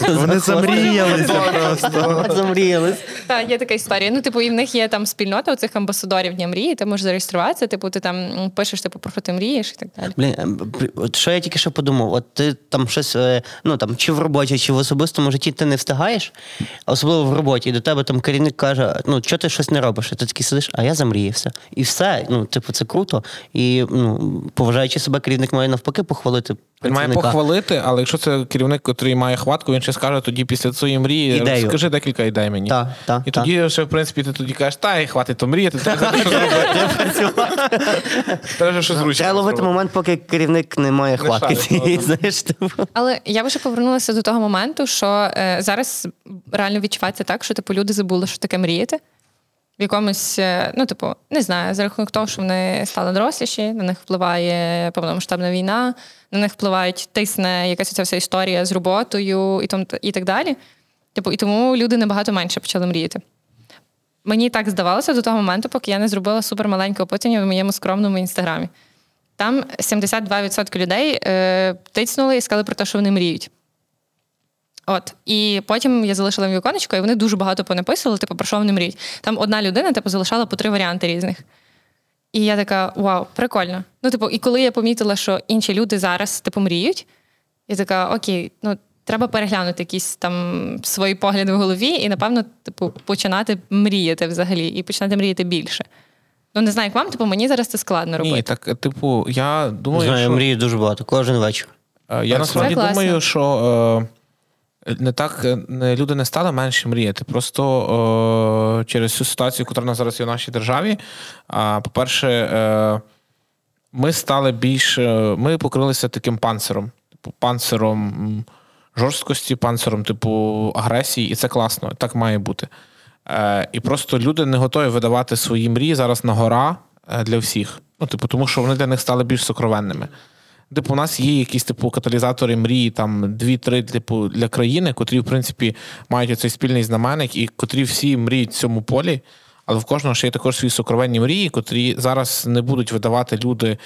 A: Вони замріялися просто.
D: Замріялись.
B: Та, є така історія. Ну, типу, і в них є там спільнота оцих амбасадорів Дня мрії, ти можеш зареєструватися, типу, ти там пишеш, типу, про що ти мрієш і так далі.
D: Блін, е, от що я тільки що подумав, от ти там щось, ну там чи в роботі, чи в особистому житті ти не встигаєш, особливо в роботі, і до тебе там керівник каже: ну що ти щось не робиш? І ти такий сидиш, а я замріявся. І все. Ну, типу, це круто. І ну, поважаючи себе, керівник має навпаки похвалити.
C: Він має похвалити, але якщо це керівник, який має хватку, він ще скаже тоді після цієї мрії,
D: Ідею.
C: розкажи декілька ідей мені.
D: Так, так,
C: І
D: так.
C: тоді ще, в принципі, ти тоді кажеш, та й хватить то мріяти, треба щось зробити. Треба щось зручно.
D: Треба ловити момент, поки керівник не має хватки. цієї, Знаєш, типу.
B: Але я би ще повернулася до того моменту, що е, зараз реально відчувається так, що типу люди забули, що таке мріяти. В якомусь, е, ну, типу, не знаю, за рахунок того, що вони стали доросліші, на них впливає повномасштабна війна, на них впливають, тисне якась ця вся історія з роботою і, том, і так далі. Типу, і тому люди набагато менше почали мріяти. Мені так здавалося до того моменту, поки я не зробила супермаленьке опитування в моєму скромному інстаграмі. Там 72% людей е, тицнули і сказали про те, що вони мріють. От. І потім я залишила їм віконечко, і вони дуже багато понаписували, типу, про що вони мріють. Там одна людина типу, залишала по три варіанти різних. І я така: вау, прикольно. Ну, типу, і коли я помітила, що інші люди зараз типу, мріють, я така, окей, ну, треба переглянути якісь там свої погляди в голові, і, напевно, типу, починати мріяти взагалі, і починати мріяти більше. Ну, не знаю, як вам, типу, мені зараз це складно робити.
C: Ні, так, типу, я думаю,
D: Знаю,
C: що...
D: мрію дуже багато, кожен вечір.
C: Е, Я насправді думаю, що е, не так е, люди не стали менше мріяти. Просто е, через цю ситуацію, яка нас зараз є в нашій державі. А по-перше, е, ми стали більш. е, Ми покрилися таким панциром. Типу, панциром жорсткості, панциром, типу, агресії, і це класно, так має бути. Е, і просто люди не готові видавати свої мрії зараз на гора для всіх. Ну, типу, тому що вони для них стали більш сокровенними. Типу, у нас є якісь типу каталізатори мрії, там дві-три, типу, для країни, котрі, в принципі, мають цей спільний знаменник, і котрі всі мріють в цьому полі. Але в кожного ще є також свої сокровенні мрії, котрі зараз не будуть видавати люди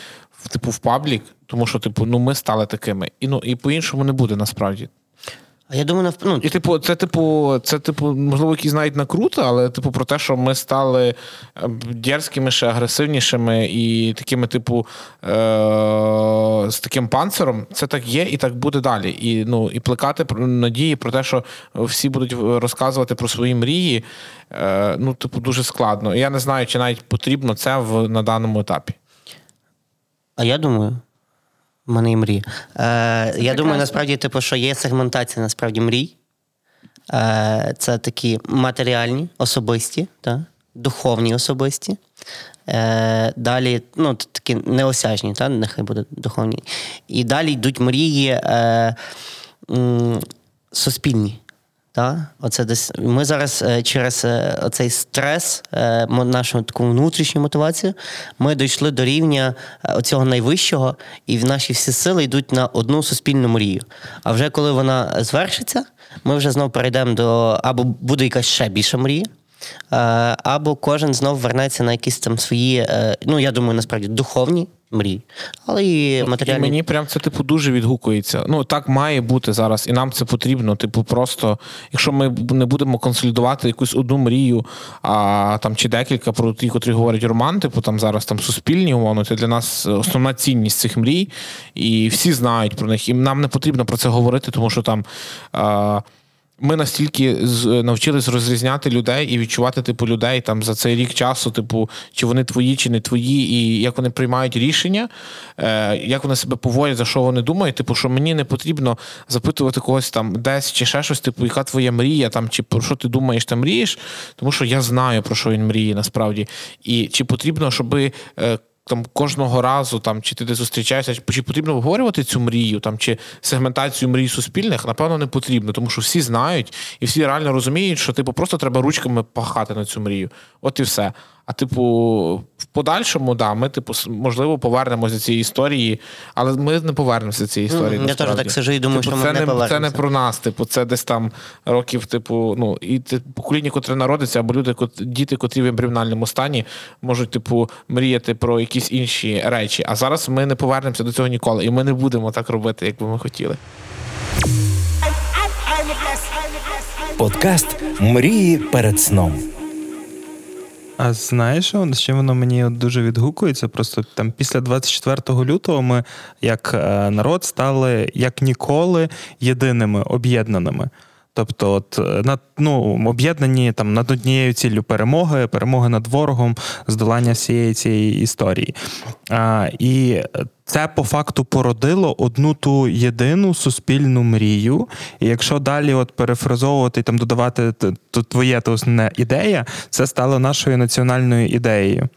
C: типу в паблік, тому що, типу, ну ми стали такими. І ну і по-іншому не буде насправді.
D: А я думаю, навп... ну,
C: І, типу, це, типу, це, типу, можливо, якісь навіть накрути, але типу про те, що ми стали е, дерзкими, ще агресивнішими і такими, типу, е- з таким панциром, це так є і так буде далі. І ну, і плекати надії про те, що всі будуть розказувати про свої мрії, е- ну, типу, дуже складно. І я не знаю, чи навіть потрібно це в, на даному етапі.
D: А я думаю, мене і мрії. Е, я
B: прекрасно.
D: думаю, насправді, типу, що є сегментація насправді мрій. Е, це такі матеріальні, особисті, та, духовні особисті. Е, далі, ну, такі неосяжні, та, нехай буде духовні. І далі йдуть мрії е, м, суспільні. Та? Оце десь ми зараз е, через цей стрес, е, нашу таку внутрішню мотивацію, ми дійшли до рівня цього найвищого, і наші всі сили йдуть на одну суспільну мрію. А вже коли вона звершиться, ми вже знову перейдемо до або буде якась ще більша мрія. Е, Або кожен знов вернеться на якісь там свої, е, ну я думаю, насправді духовні мрії, але і
C: І
D: матеріальні.
C: мені прям це типу дуже відгукується. Ну так має бути зараз, і нам це потрібно. Типу, просто якщо ми не будемо консолідувати якусь одну мрію, а там чи декілька про ті, котрі говорить Роман, типу там зараз там суспільні умовно, це для нас основна цінність цих мрій, і всі знають про них. І нам не потрібно про це говорити, тому що там. А, ми настільки з- навчились розрізняти людей і відчувати типу людей там за цей рік часу, типу, чи вони твої, чи не твої, і як вони приймають рішення, е, як вони себе поводять, за що вони думають. Типу, що мені не потрібно запитувати когось там десь чи ще щось, типу, яка твоя мрія, там чи про що ти думаєш, та мрієш, тому що я знаю про що він мріє насправді. І чи потрібно, щоби. Е, там кожного разу, там чи ти десь зустрічаєшся, чи потрібно обговорювати цю мрію, там чи сегментацію мрій суспільних, напевно, не потрібно, тому що всі знають і всі реально розуміють, що типу просто треба ручками пахати на цю мрію. От і все. А типу, в подальшому, да, ми, типу, с- можливо, повернемося до цієї історії, але ми не повернемося до цієї історії.
D: Мгм, я теж так сижу і думаю,
C: Типу,
D: що ми
C: це
D: не
C: не це не про нас. Типу, це десь там років, типу, ну і те- покоління, котре народиться, або люди, кот- діти, котрі в ембріональному стані, можуть, типу, мріяти про якісь інші речі. А зараз ми не повернемося до цього ніколи, і ми не будемо так робити, як би ми хотіли.
E: Подкаст Мрії перед сном.
A: А знаєш, з чим воно мені дуже відгукується? Просто там після 24 лютого ми, як е, народ, стали як ніколи єдиними, об'єднаними. Тобто, от е, над ну об'єднані там над однією ціллю перемоги, перемоги над ворогом, здолання всієї цієї історії. А, і це по факту породило одну ту єдину суспільну мрію. І якщо далі от перефразовувати і там додавати т- т- твоє то основне ідея, це стало нашою національною ідеєю.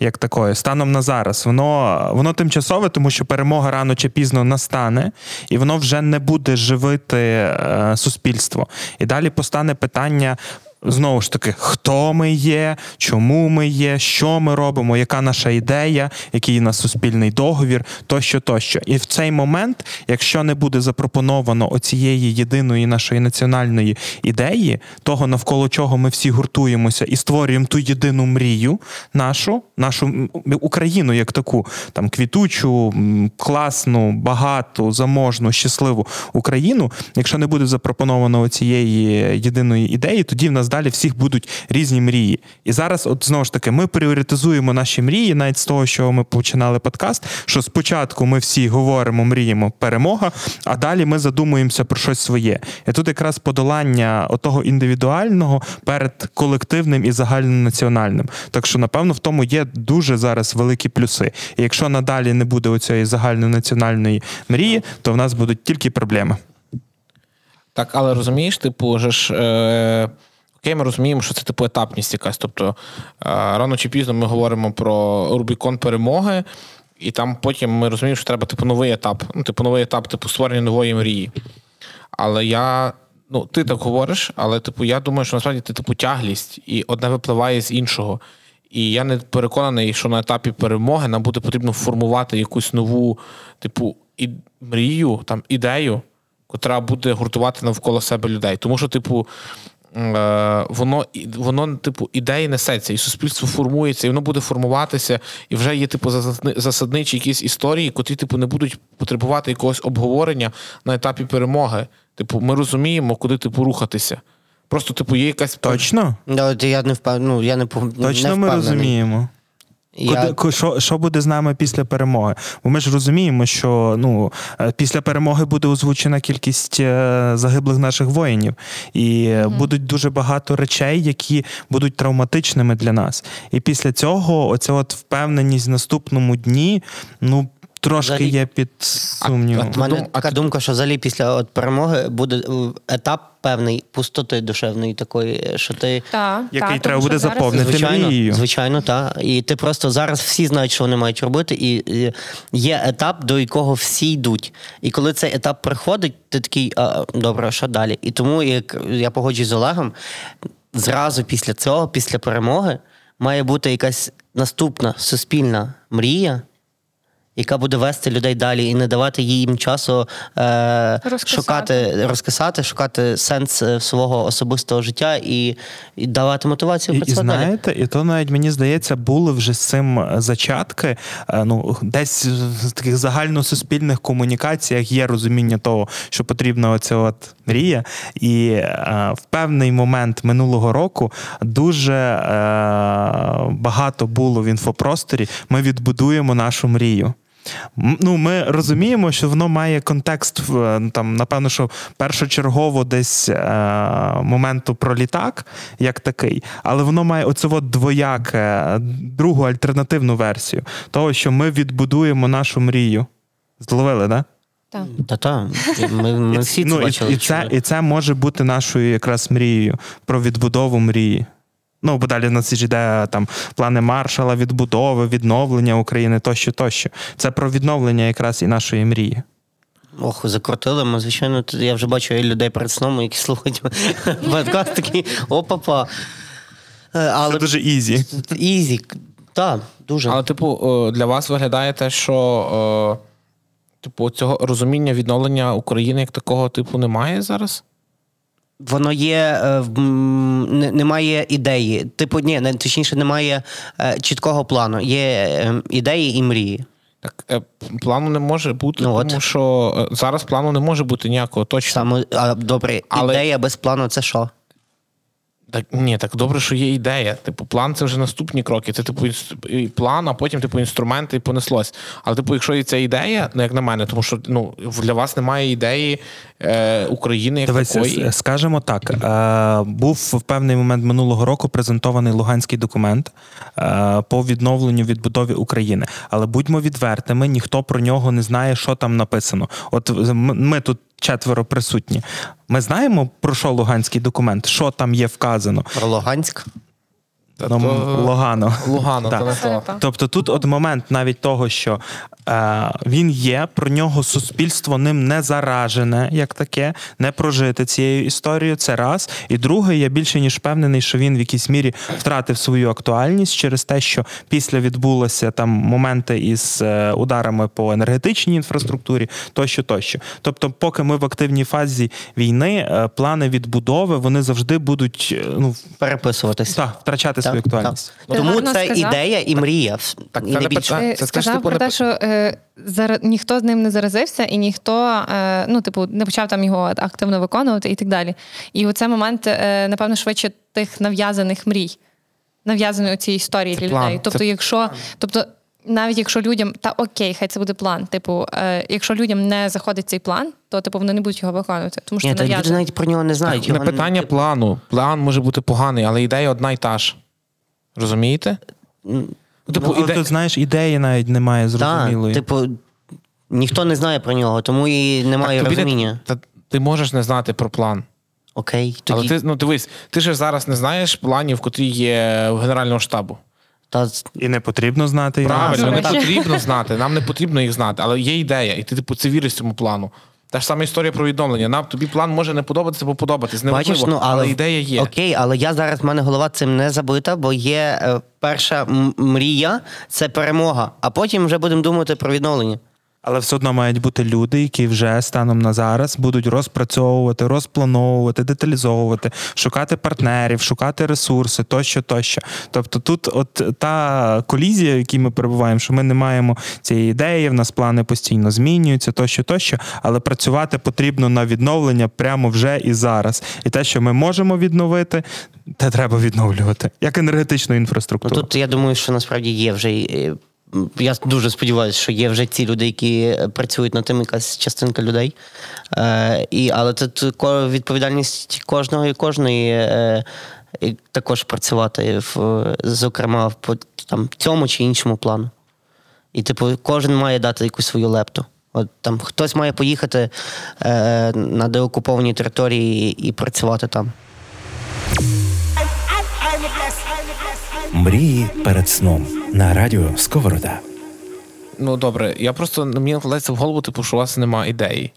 A: Як такою, станом на зараз, воно воно тимчасове, тому що перемога рано чи пізно настане, і воно вже не буде живити е, суспільство. І далі постане питання. Знову ж таки, хто ми є, чому ми є, що ми робимо, яка наша ідея, який у нас суспільний договір, тощо, тощо. І в цей момент, якщо не буде запропоновано оцієї єдиної нашої національної ідеї, того навколо чого ми всі гуртуємося і створюємо ту єдину мрію нашу, нашу Україну як таку, там квітучу, класну, багату, заможну, щасливу Україну. Якщо не буде запропоновано цієї єдиної ідеї, тоді в нас далі всіх будуть різні мрії. І зараз, от знову ж таки, ми пріоритизуємо наші мрії, навіть з того, що ми починали подкаст. Що спочатку ми всі говоримо, мріємо перемога, а далі ми задумуємося про щось своє. І тут якраз подолання отого індивідуального перед колективним і загальнонаціональним. Так що, напевно, в тому є дуже зараз великі плюси. І якщо надалі не буде оцієї загальнонаціональної мрії, то в нас будуть тільки проблеми.
C: Так, але розумієш, типу, ж. Е... Окей, ми розуміємо, що це типу етапність якась. Тобто е, рано чи пізно ми говоримо про Рубікон перемоги, і там потім ми розуміємо, що треба типу новий етап. Ну, типу, новий етап, типу, створення нової мрії. Але я. Ну, ти так говориш, але типу, я думаю, що насправді це типу тяглість, і одне випливає з іншого. І я не переконаний, що на етапі перемоги нам буде потрібно формувати якусь нову, типу, і мрію, там ідею, котра буде гуртувати навколо себе людей. Тому що, типу, воно, воно, типу, ідеї несеться, і суспільство формується, і воно буде формуватися, і вже є, типу, засадничі якісь історії, котрі, типу, не будуть потребувати якогось обговорення на етапі перемоги. Типу, ми розуміємо, куди типу рухатися. Просто, типу, є якась.
A: Точно?
D: Да, Я не впев... ну, я не
A: Точно
D: не
A: ми розуміємо.
D: Я...
A: Куди, що що буде з нами після перемоги? Бо ми ж розуміємо, що ну е, після перемоги буде озвучена кількість е, загиблих наших воїнів, і mm будуть дуже багато речей, які будуть травматичними для нас. І після цього, оця от впевненість в наступному дні, ну. Трошки взагалі... є під сумнівом.
D: У мене така думка, що взагалі після от перемоги буде е, етап певний пустоти душевної такої, що ти
B: та,
A: який
B: та,
A: треба буде
B: зараз...
A: заповнити
D: звичайно,
A: мрією.
D: Звичайно, так. І ти просто зараз всі знають, що вони мають робити, і є етап, до якого всі йдуть. І коли цей етап приходить, ти такий, а, добре, а що далі? І тому, як я погоджуюсь з Олегом, зразу після цього, після перемоги, має бути якась наступна суспільна мрія яка буде вести людей далі і не давати їм часу е, шукати, розкисати, шукати сенс е, свого особистого життя і і давати мотивацію
A: І, і знаєте, і то навіть мені здається, були вже з цим зачатки. Е, ну, десь в таких загальносуспільних комунікаціях є розуміння того, що потрібна оця от мрія. І е, в певний момент минулого року дуже е, багато було в інфопросторі. Ми відбудуємо нашу мрію. Ну, Ми розуміємо, що воно має контекст е, там, напевно, що першочергово десь е, моменту про літак, як такий, але воно має оце двояке, другу альтернативну версію того, що ми відбудуємо нашу мрію. Зловили, да?
B: так?
D: Та-та. Ми, ми всі це ну, бачили.
A: І, і, це, і це може бути нашою якраз мрією про відбудову мрії. Ну, бо далі в нас ж йде там плани маршала, відбудови, відновлення України тощо, тощо. Це про відновлення якраз і нашої мрії.
D: Ох, закрутили ми, звичайно, я вже бачу людей перед сном, які слухають подкаст такий опа-па.
A: Е, але... Це дуже easy.
D: Easy, так, дуже.
C: Але, типу, для вас виглядає те, що типу, цього розуміння відновлення України як такого типу немає зараз?
D: Воно є, е, немає ідеї. Типу, ні, точніше, немає е, чіткого плану. Є ем, ідеї і мрії.
C: Так, е, плану не може бути, ну, тому от. що зараз плану не може бути ніякого точно.
D: Саме, а, Добре, Але... ідея без плану це що?
C: Так ні, так добре, що є ідея. Типу, план це вже наступні кроки. Це типу план, а потім типу інструменти і понеслось. Але, типу, якщо є ця ідея, ну як на мене, тому що ну для вас немає ідеї е, України як Давайте такої.
A: Скажемо так: е, був в певний момент минулого року презентований луганський документ е, по відновленню відбудові України. Але будьмо відвертими, ніхто про нього не знає, що там написано. От ми тут четверо присутні. Ми знаємо про що Луганський документ, що там є вказано.
D: Про Луганськ?
A: Ну, то... Лугано.
C: Лугано, так.
A: то Тобто тут от момент навіть того, що е, він є, про нього суспільство ним не заражене, як таке, не прожити цією історією. Це раз. І друге, я більше ніж впевнений, що він в якійсь мірі втратив свою актуальність через те, що після відбулося там моменти із е, ударами по енергетичній інфраструктурі, тощо, тощо. Тобто, поки ми в активній фазі війни, е, плани відбудови вони завжди будуть е, ну
D: переписуватися.
A: Так, втрачати свою
D: так,
A: актуальність.
D: так. Тому це
B: сказав.
D: ідея і мрія.
C: Так,
D: і
C: це
D: не
C: не
D: більше.
B: Ти
C: це
B: сказав
C: типу,
B: про
C: не
B: те, що е, зара... ніхто з ним не заразився, і ніхто е, ну, типу, не почав там його активно виконувати і так далі. І у цей момент, е, напевно, швидше тих нав'язаних мрій, нав'язаної цієї історії
C: Це
B: для
C: план,
B: людей. Тобто,
C: це
B: якщо, тобто, навіть якщо людям, та окей, хай це буде план. Типу, е, якщо людям не заходить цей план, то типу вони не будуть його виконувати. Тому що
D: Ні, та люди навіть про нього не знають.
C: Не
D: Його
C: питання
D: типу,
C: плану. План може бути поганий, але ідея одна й та ж. Розумієте? Ну, Типу,
A: Ну, але
C: іде...
A: тут, знаєш, ідеї навіть немає зрозумілої.
D: Так, типу, ніхто не знає про нього, тому і немає
C: Так, тобі не-
D: розуміння.
C: Та ти можеш не знати про план.
D: Окей, тоді
C: Але ти ну дивись, ти ж зараз не знаєш планів, котрі є в Генерального штабу.
D: та,
A: І не потрібно знати.
C: Правильно, не потрібно знати. Нам не потрібно їх знати, але є ідея, і ти типу це віриш цьому плану. Та ж сама історія про відновлення. Нам тобі план може не подобатися бо подобатись. Неважливо,
D: Бачиш, ну, але,
C: але ідея є.
D: Окей, але я зараз в мене голова цим не забита, бо є е, перша мрія це перемога, а потім вже будемо думати про відновлення.
A: Але все одно мають бути люди, які вже станом на зараз будуть розпрацьовувати, розплановувати, деталізовувати, шукати партнерів, шукати ресурси, тощо, тощо. Тобто, тут, от та колізія, в якій ми перебуваємо, що ми не маємо цієї ідеї, в нас плани постійно змінюються, тощо, тощо, але працювати потрібно на відновлення прямо вже і зараз. І те, що ми можемо відновити, те треба відновлювати, як енергетичну
D: Ну,
A: інфраструктуру.
D: тут я думаю, що насправді є вже. Я дуже сподіваюся, що є вже ці люди, які е, працюють над тим, якась частинка людей. Е, і, але тут відповідальність кожного і кожної е, і також працювати, в, зокрема, в там, цьому чи іншому плану. І, типу, кожен має дати якусь свою лепту. От там хтось має поїхати е, на деокуповані території і, і працювати там.
E: Мрії перед сном на радіо Сковорода.
C: Ну добре, я просто мені вкладається в голову, типу, що у вас немає ідеї.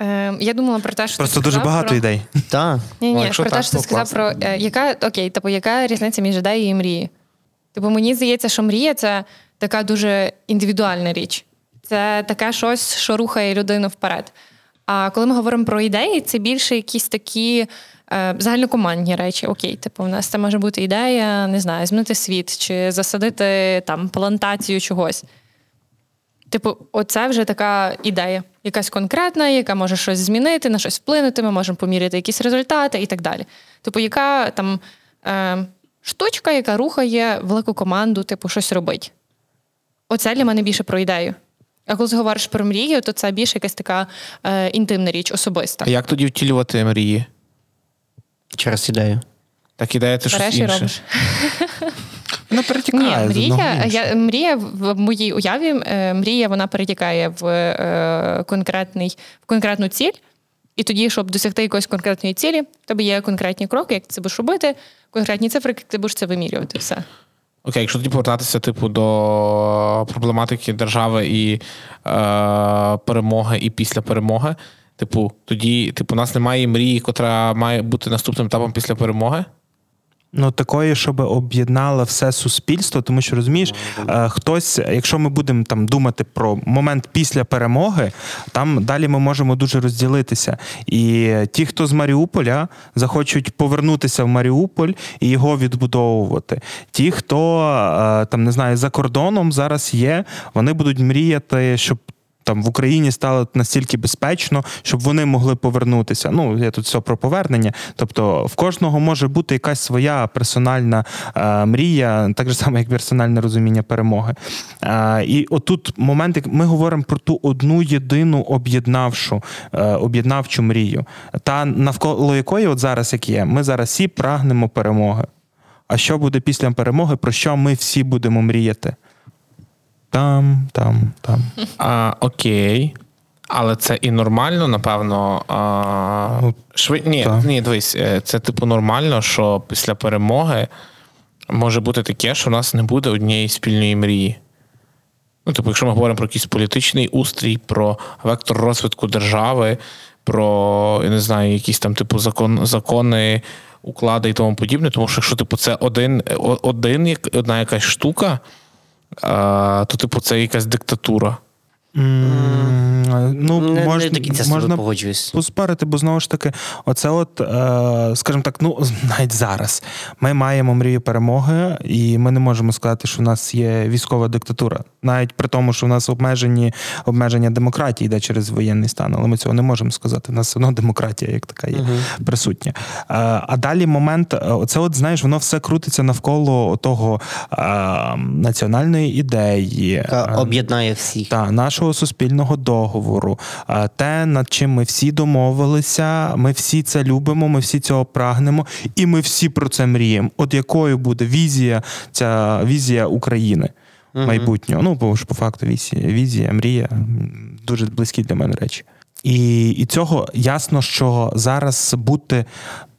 B: Е, я думала про те, що
A: Просто
B: ти
A: дуже
B: сказав
A: багато
B: про...
A: ідей.
D: Так.
B: Ні,
C: Ну,
B: ні, про те, що ти сказав про е, яка окей, типу, яка різниця між ідеєю і мрією? Типу, мені здається, що мрія це така дуже індивідуальна річ. Це таке щось, що рухає людину вперед. А коли ми говоримо про ідеї, це більше якісь такі е, загальнокомандні речі. Окей, типу, у нас це може бути ідея, не знаю, змінити світ чи засадити там плантацію чогось. Типу, оце вже така ідея, якась конкретна, яка може щось змінити, на щось вплинути, ми можемо поміряти якісь результати і так далі. Типу, яка там е, штучка, яка рухає велику команду, типу, щось робить. Оце для мене більше про ідею. А коли говориш про мрію, то це більше якась така е, інтимна річ, особиста.
C: А як тоді втілювати мрії?
D: Через ідею.
C: Так ідея це щось інше.
B: робиш.
A: Вона
B: Ні,
A: перетікає. в
B: мрія, я, мрія в моїй уяві, е, мрія вона перетікає в, е, конкретний, в конкретну ціль. І тоді, щоб досягти якоїсь конкретної цілі, в тебе є конкретні кроки, як ти це будеш робити, конкретні цифри, як ти будеш це вимірювати. Все.
C: Окей, якщо тоді повертатися, типу, до проблематики держави і е, перемоги, і після перемоги, типу, тоді, типу, у нас немає мрії, котра має бути наступним етапом після перемоги.
A: Ну, такої, щоб об'єднало все суспільство, тому що розумієш, е, хтось, якщо ми будемо там думати про момент після перемоги, там далі ми можемо дуже розділитися. І ті, хто з Маріуполя, захочуть повернутися в Маріуполь і його відбудовувати. Ті, хто е, там не знаю, за кордоном зараз є, вони будуть мріяти, щоб. Там в Україні стало настільки безпечно, щоб вони могли повернутися. Ну, я тут все про повернення. Тобто, в кожного може бути якась своя персональна е, мрія, так же само, як персональне розуміння перемоги. Е, і отут момент, як ми говоримо про ту одну єдину об'єднавшу, е, об'єднавчу мрію, та навколо якої от зараз як є, ми зараз всі прагнемо перемоги. А що буде після перемоги, про що ми всі будемо мріяти? Там, там, там.
C: А, окей. Але це і нормально, напевно. А,
A: Ну,
C: шви... ні, ні, дивись, е, це типу нормально, що після перемоги може бути таке, що в нас не буде однієї спільної мрії. Ну, типу, якщо ми говоримо про якийсь політичний устрій, про вектор розвитку держави, про я не знаю, якісь там типу закон, закони, уклади і тому подібне. Тому що якщо типу, це один, один одна якась штука, то, типу, це якась диктатура.
A: М, Ну,
D: не,
A: можна,
D: не до кінця
A: можна
D: погоджуюсь.
A: поспорити, бо знову ж таки, оце, от, е, скажімо так, ну навіть зараз ми маємо мрію перемоги, і ми не можемо сказати, що в нас є військова диктатура, навіть при тому, що в нас обмежені обмеження демократії йде через воєнний стан, але ми цього не можемо сказати. У нас все одно демократія, як така є присутня. Е, а далі момент, е, оце, от знаєш, воно все крутиться навколо того е, національної ідеї,
D: Яка
A: е,
D: об'єднає всіх.
A: та нашого суспільного договору, те, над чим ми всі домовилися, ми всі це любимо, ми всі цього прагнемо, і ми всі про це мріємо. От якою буде візія, ця візія України майбутнього. Ну, бо ж по факту візія, візія, мрія дуже близькі для мене речі. І, і цього ясно, що зараз бути.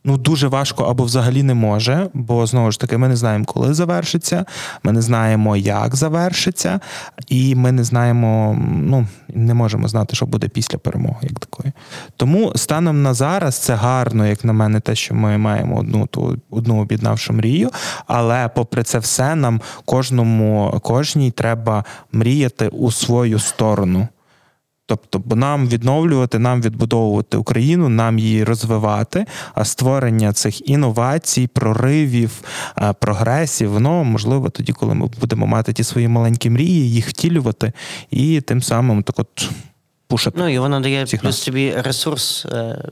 A: Ну, дуже важко або взагалі не може, бо знову ж таки, ми не знаємо, коли завершиться, ми не знаємо, як завершиться, і ми не знаємо, ну не можемо знати, що буде після перемоги, як такої. Тому станом на зараз це гарно, як на мене, те, що ми маємо одну ту одну об'єднавшу мрію. Але попри це все, нам кожному кожній треба мріяти у свою сторону. Тобто, бо нам відновлювати, нам відбудовувати Україну, нам її розвивати, а створення цих інновацій, проривів, е, прогресів, воно можливо тоді, коли ми будемо мати ті свої маленькі мрії, їх втілювати, і тим самим так от пушити.
D: Ну і вона дає
A: Всіх
D: плюс
A: нас.
D: тобі ресурс е,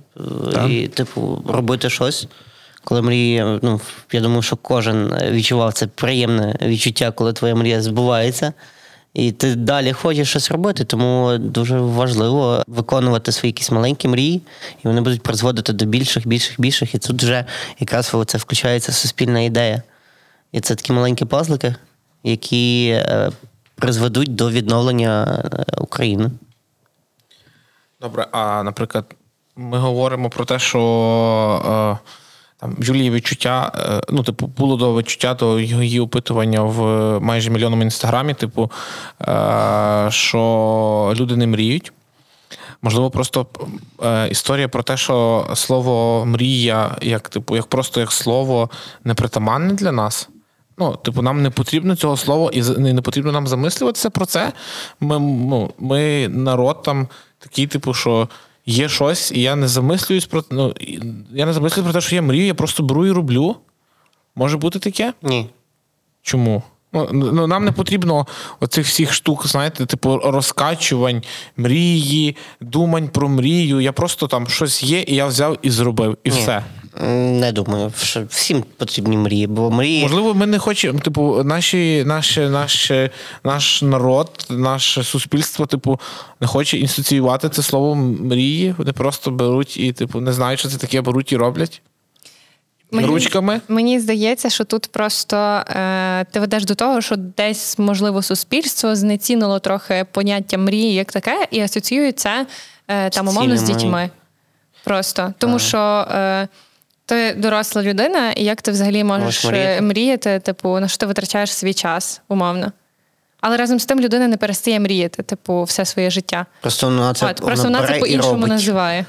A: Так.
D: і, типу, робити щось. Коли мрії, ну, я думаю, що кожен відчував це приємне відчуття, коли твоя мрія збувається. І ти далі хочеш щось робити, тому дуже важливо виконувати свої якісь маленькі мрії, і вони будуть призводити до більших, більших, більших. І тут вже якраз це включається суспільна ідея. І це такі маленькі пазлики, які е, призведуть до відновлення е, України.
C: Добре, а наприклад, ми говоримо про те, що е, там Юлії відчуття, е, ну, типу, було до відчуття до її опитування в майже мільйонному інстаграмі, типу, е, що люди не мріють. Можливо, просто е, історія про те, що слово мрія, як типу, як просто як слово непритаманне для нас. Ну, типу, нам не потрібно цього слова, і не потрібно нам замислюватися про це. Ми, ну, ми народ там такий, типу, що є щось, і я не замислююсь про ну, я не замислююсь про те, що я мрію, я просто беру і роблю. Може бути таке?
D: Ні.
C: Чому? Ну, ну, нам не потрібно оцих всіх штук, знаєте, типу розкачувань, мрії, думань про мрію. Я просто там щось є, і я взяв і зробив, і
D: Ні.
C: все.
D: Не думаю, що всім потрібні мрії, бо мрії.
C: Можливо, ми не хочемо, типу, наші, наші, наші, наш народ, наше суспільство, типу, не хоче інституціювати це слово мрії. Вони просто беруть і, типу, не знають, що це таке, беруть і роблять. Ручками.
B: Мені здається, що тут просто е, ти ведеш до того, що десь, можливо, суспільство знецінило трохи поняття мрії як таке, і асоціює це е, там умовно з дітьми. Просто. Тому що е, ти доросла людина, і як ти взагалі можеш
D: Можеш
B: е,
D: мріяти.
B: мріяти, типу, на що ти витрачаєш свій час, умовно. Але разом з тим людина не перестає мріяти, типу, все своє життя.
D: Просто вона це
B: От, просто вона це по-іншому
D: робить.
B: називає.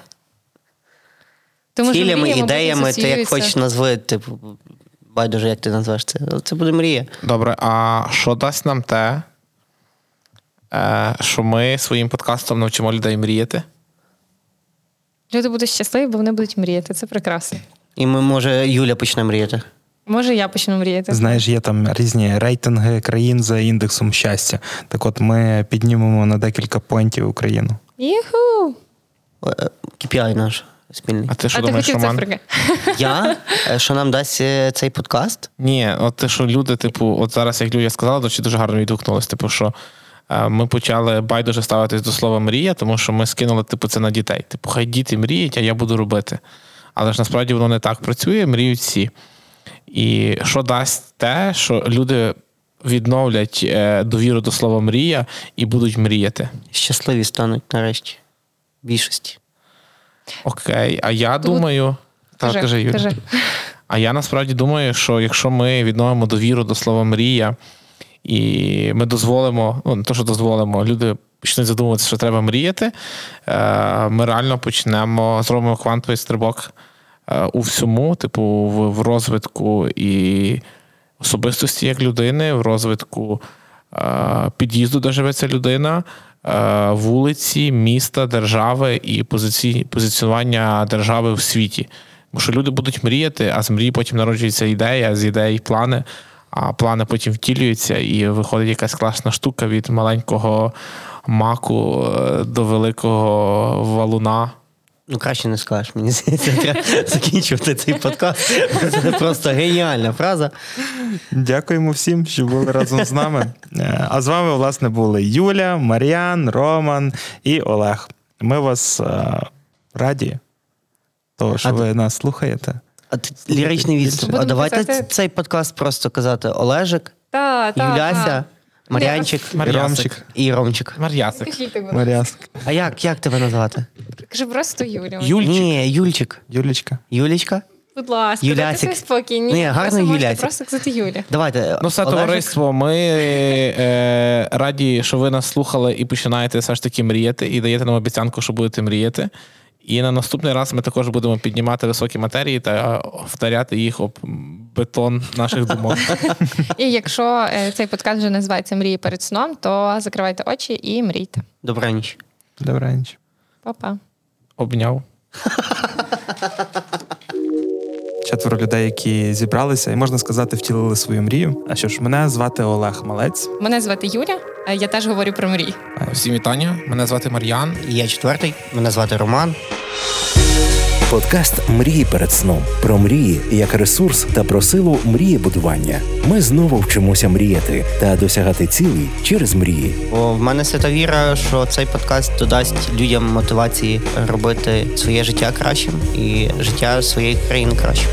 B: Тому що
D: Цілями,
B: мабуть,
D: ідеями, ти як хочеш назви, типу, байдуже, як ти назвеш це. Це буде мрія.
C: Добре, а що дасть нам те, е, що ми своїм подкастом навчимо людей мріяти?
B: Люди будуть щасливі, бо вони будуть мріяти. Це прекрасно.
D: І ми, може, Юля почне мріяти.
B: Може, я почну мріяти.
A: Знаєш, є там різні рейтинги країн за індексом щастя. Так от ми піднімемо на декілька поінтів Україну.
B: Юху!
D: Е, KPI наш спільний.
C: А ти що
B: а
C: думаєш,
B: хотів
C: Роман?
B: цифрики?
D: Я? Е, Що нам дасть е, цей подкаст?
C: Ні, от те, що люди, типу, от зараз, як Люля сказала, то чи дуже гарно відгукнулось, типу, що е, ми почали байдуже ставитись до слова мрія, тому що ми скинули типу, це на дітей. Типу, хай діти мріють, а я буду робити. Але ж насправді воно не так працює, мріють всі. І що дасть те, що люди відновлять е, довіру до слова мрія і будуть мріяти.
D: Щасливі стануть нарешті. Більшості.
C: Окей, а я думаю. Так, кажи, Юля.
B: кажи.
C: А я насправді думаю, що якщо ми відновимо довіру до слова мрія, і ми дозволимо, ну не то, що дозволимо, люди почнуть задумуватися, що треба мріяти, е, ми реально почнемо зробимо квантовий стрибок у всьому, типу, в, розвитку і особистості як людини, в розвитку е, під'їзду, де живе ця людина, е, е, вулиці, міста, держави і позиці... позиціонування держави в світі. Бо що люди будуть мріяти, а з мрії потім народжується ідея, з ідей плани, а плани потім втілюються, і виходить якась класна штука від маленького маку е, до великого валуна.
D: Ну, краще не скажеш, мені здається, треба закінчувати цей подкаст. Це просто геніальна фраза.
A: Дякуємо всім, що були разом з нами. Е, А з вами, власне, були Юля, Мар'ян, Роман і Олег. Ми вас е, раді, того, що
D: А
A: ви нас слухаєте.
D: А ти ліричний відступ. А давайте
B: казати-
D: цей подкаст просто казати Олежик,
B: Та, та,
D: Юляся,
B: та.
D: Мар'янчик
C: Мар'ясик.
A: Ромчик.
D: і Ромчик.
C: Мар'ясик.
B: Скажіть так, будь ласка.
A: Мар'яск,
D: А як, як тебе назвати?
B: Кажи просто Юлю.
C: Юльчик.
D: Ні, Юльчик.
A: Юлічка.
D: Юлічка?
B: Будь ласка,
D: Юлясик.
B: дайте спокій. Ні,
D: Ні, гарно
B: просто можете
D: Юлясик.
B: Просто казати Юля.
D: Давайте.
C: Ну, все
D: Олежик.
C: товариство. Ми е, раді, що ви нас слухали і починаєте все ж таки мріяти, і даєте нам обіцянку, що будете мріяти. І на наступний раз ми також будемо піднімати високі матерії та вдаряти їх об бетон наших думок.
B: І якщо е, цей подкаст вже називається Мрії перед сном, то закривайте очі і мрійте.
D: Добраніч.
A: Добраніч.
B: Па-па.
C: Обняв.
A: Четверо людей, які зібралися, і можна сказати, втілили свою мрію. А що ж, мене звати Олег Малець.
B: Мене звати Юля, е, я теж говорю про мрії.
C: Всім вітання. Мене звати Мар'ян.
D: І Я четвертий. Мене звати Роман.
E: Подкаст Мрії перед сном про мрії як ресурс та про силу мрієбудування. Ми знову вчимося мріяти та досягати цілей через мрії.
D: О, в мене свята віра, що цей подкаст додасть людям мотивації робити своє життя кращим і життя своєї країни кращим.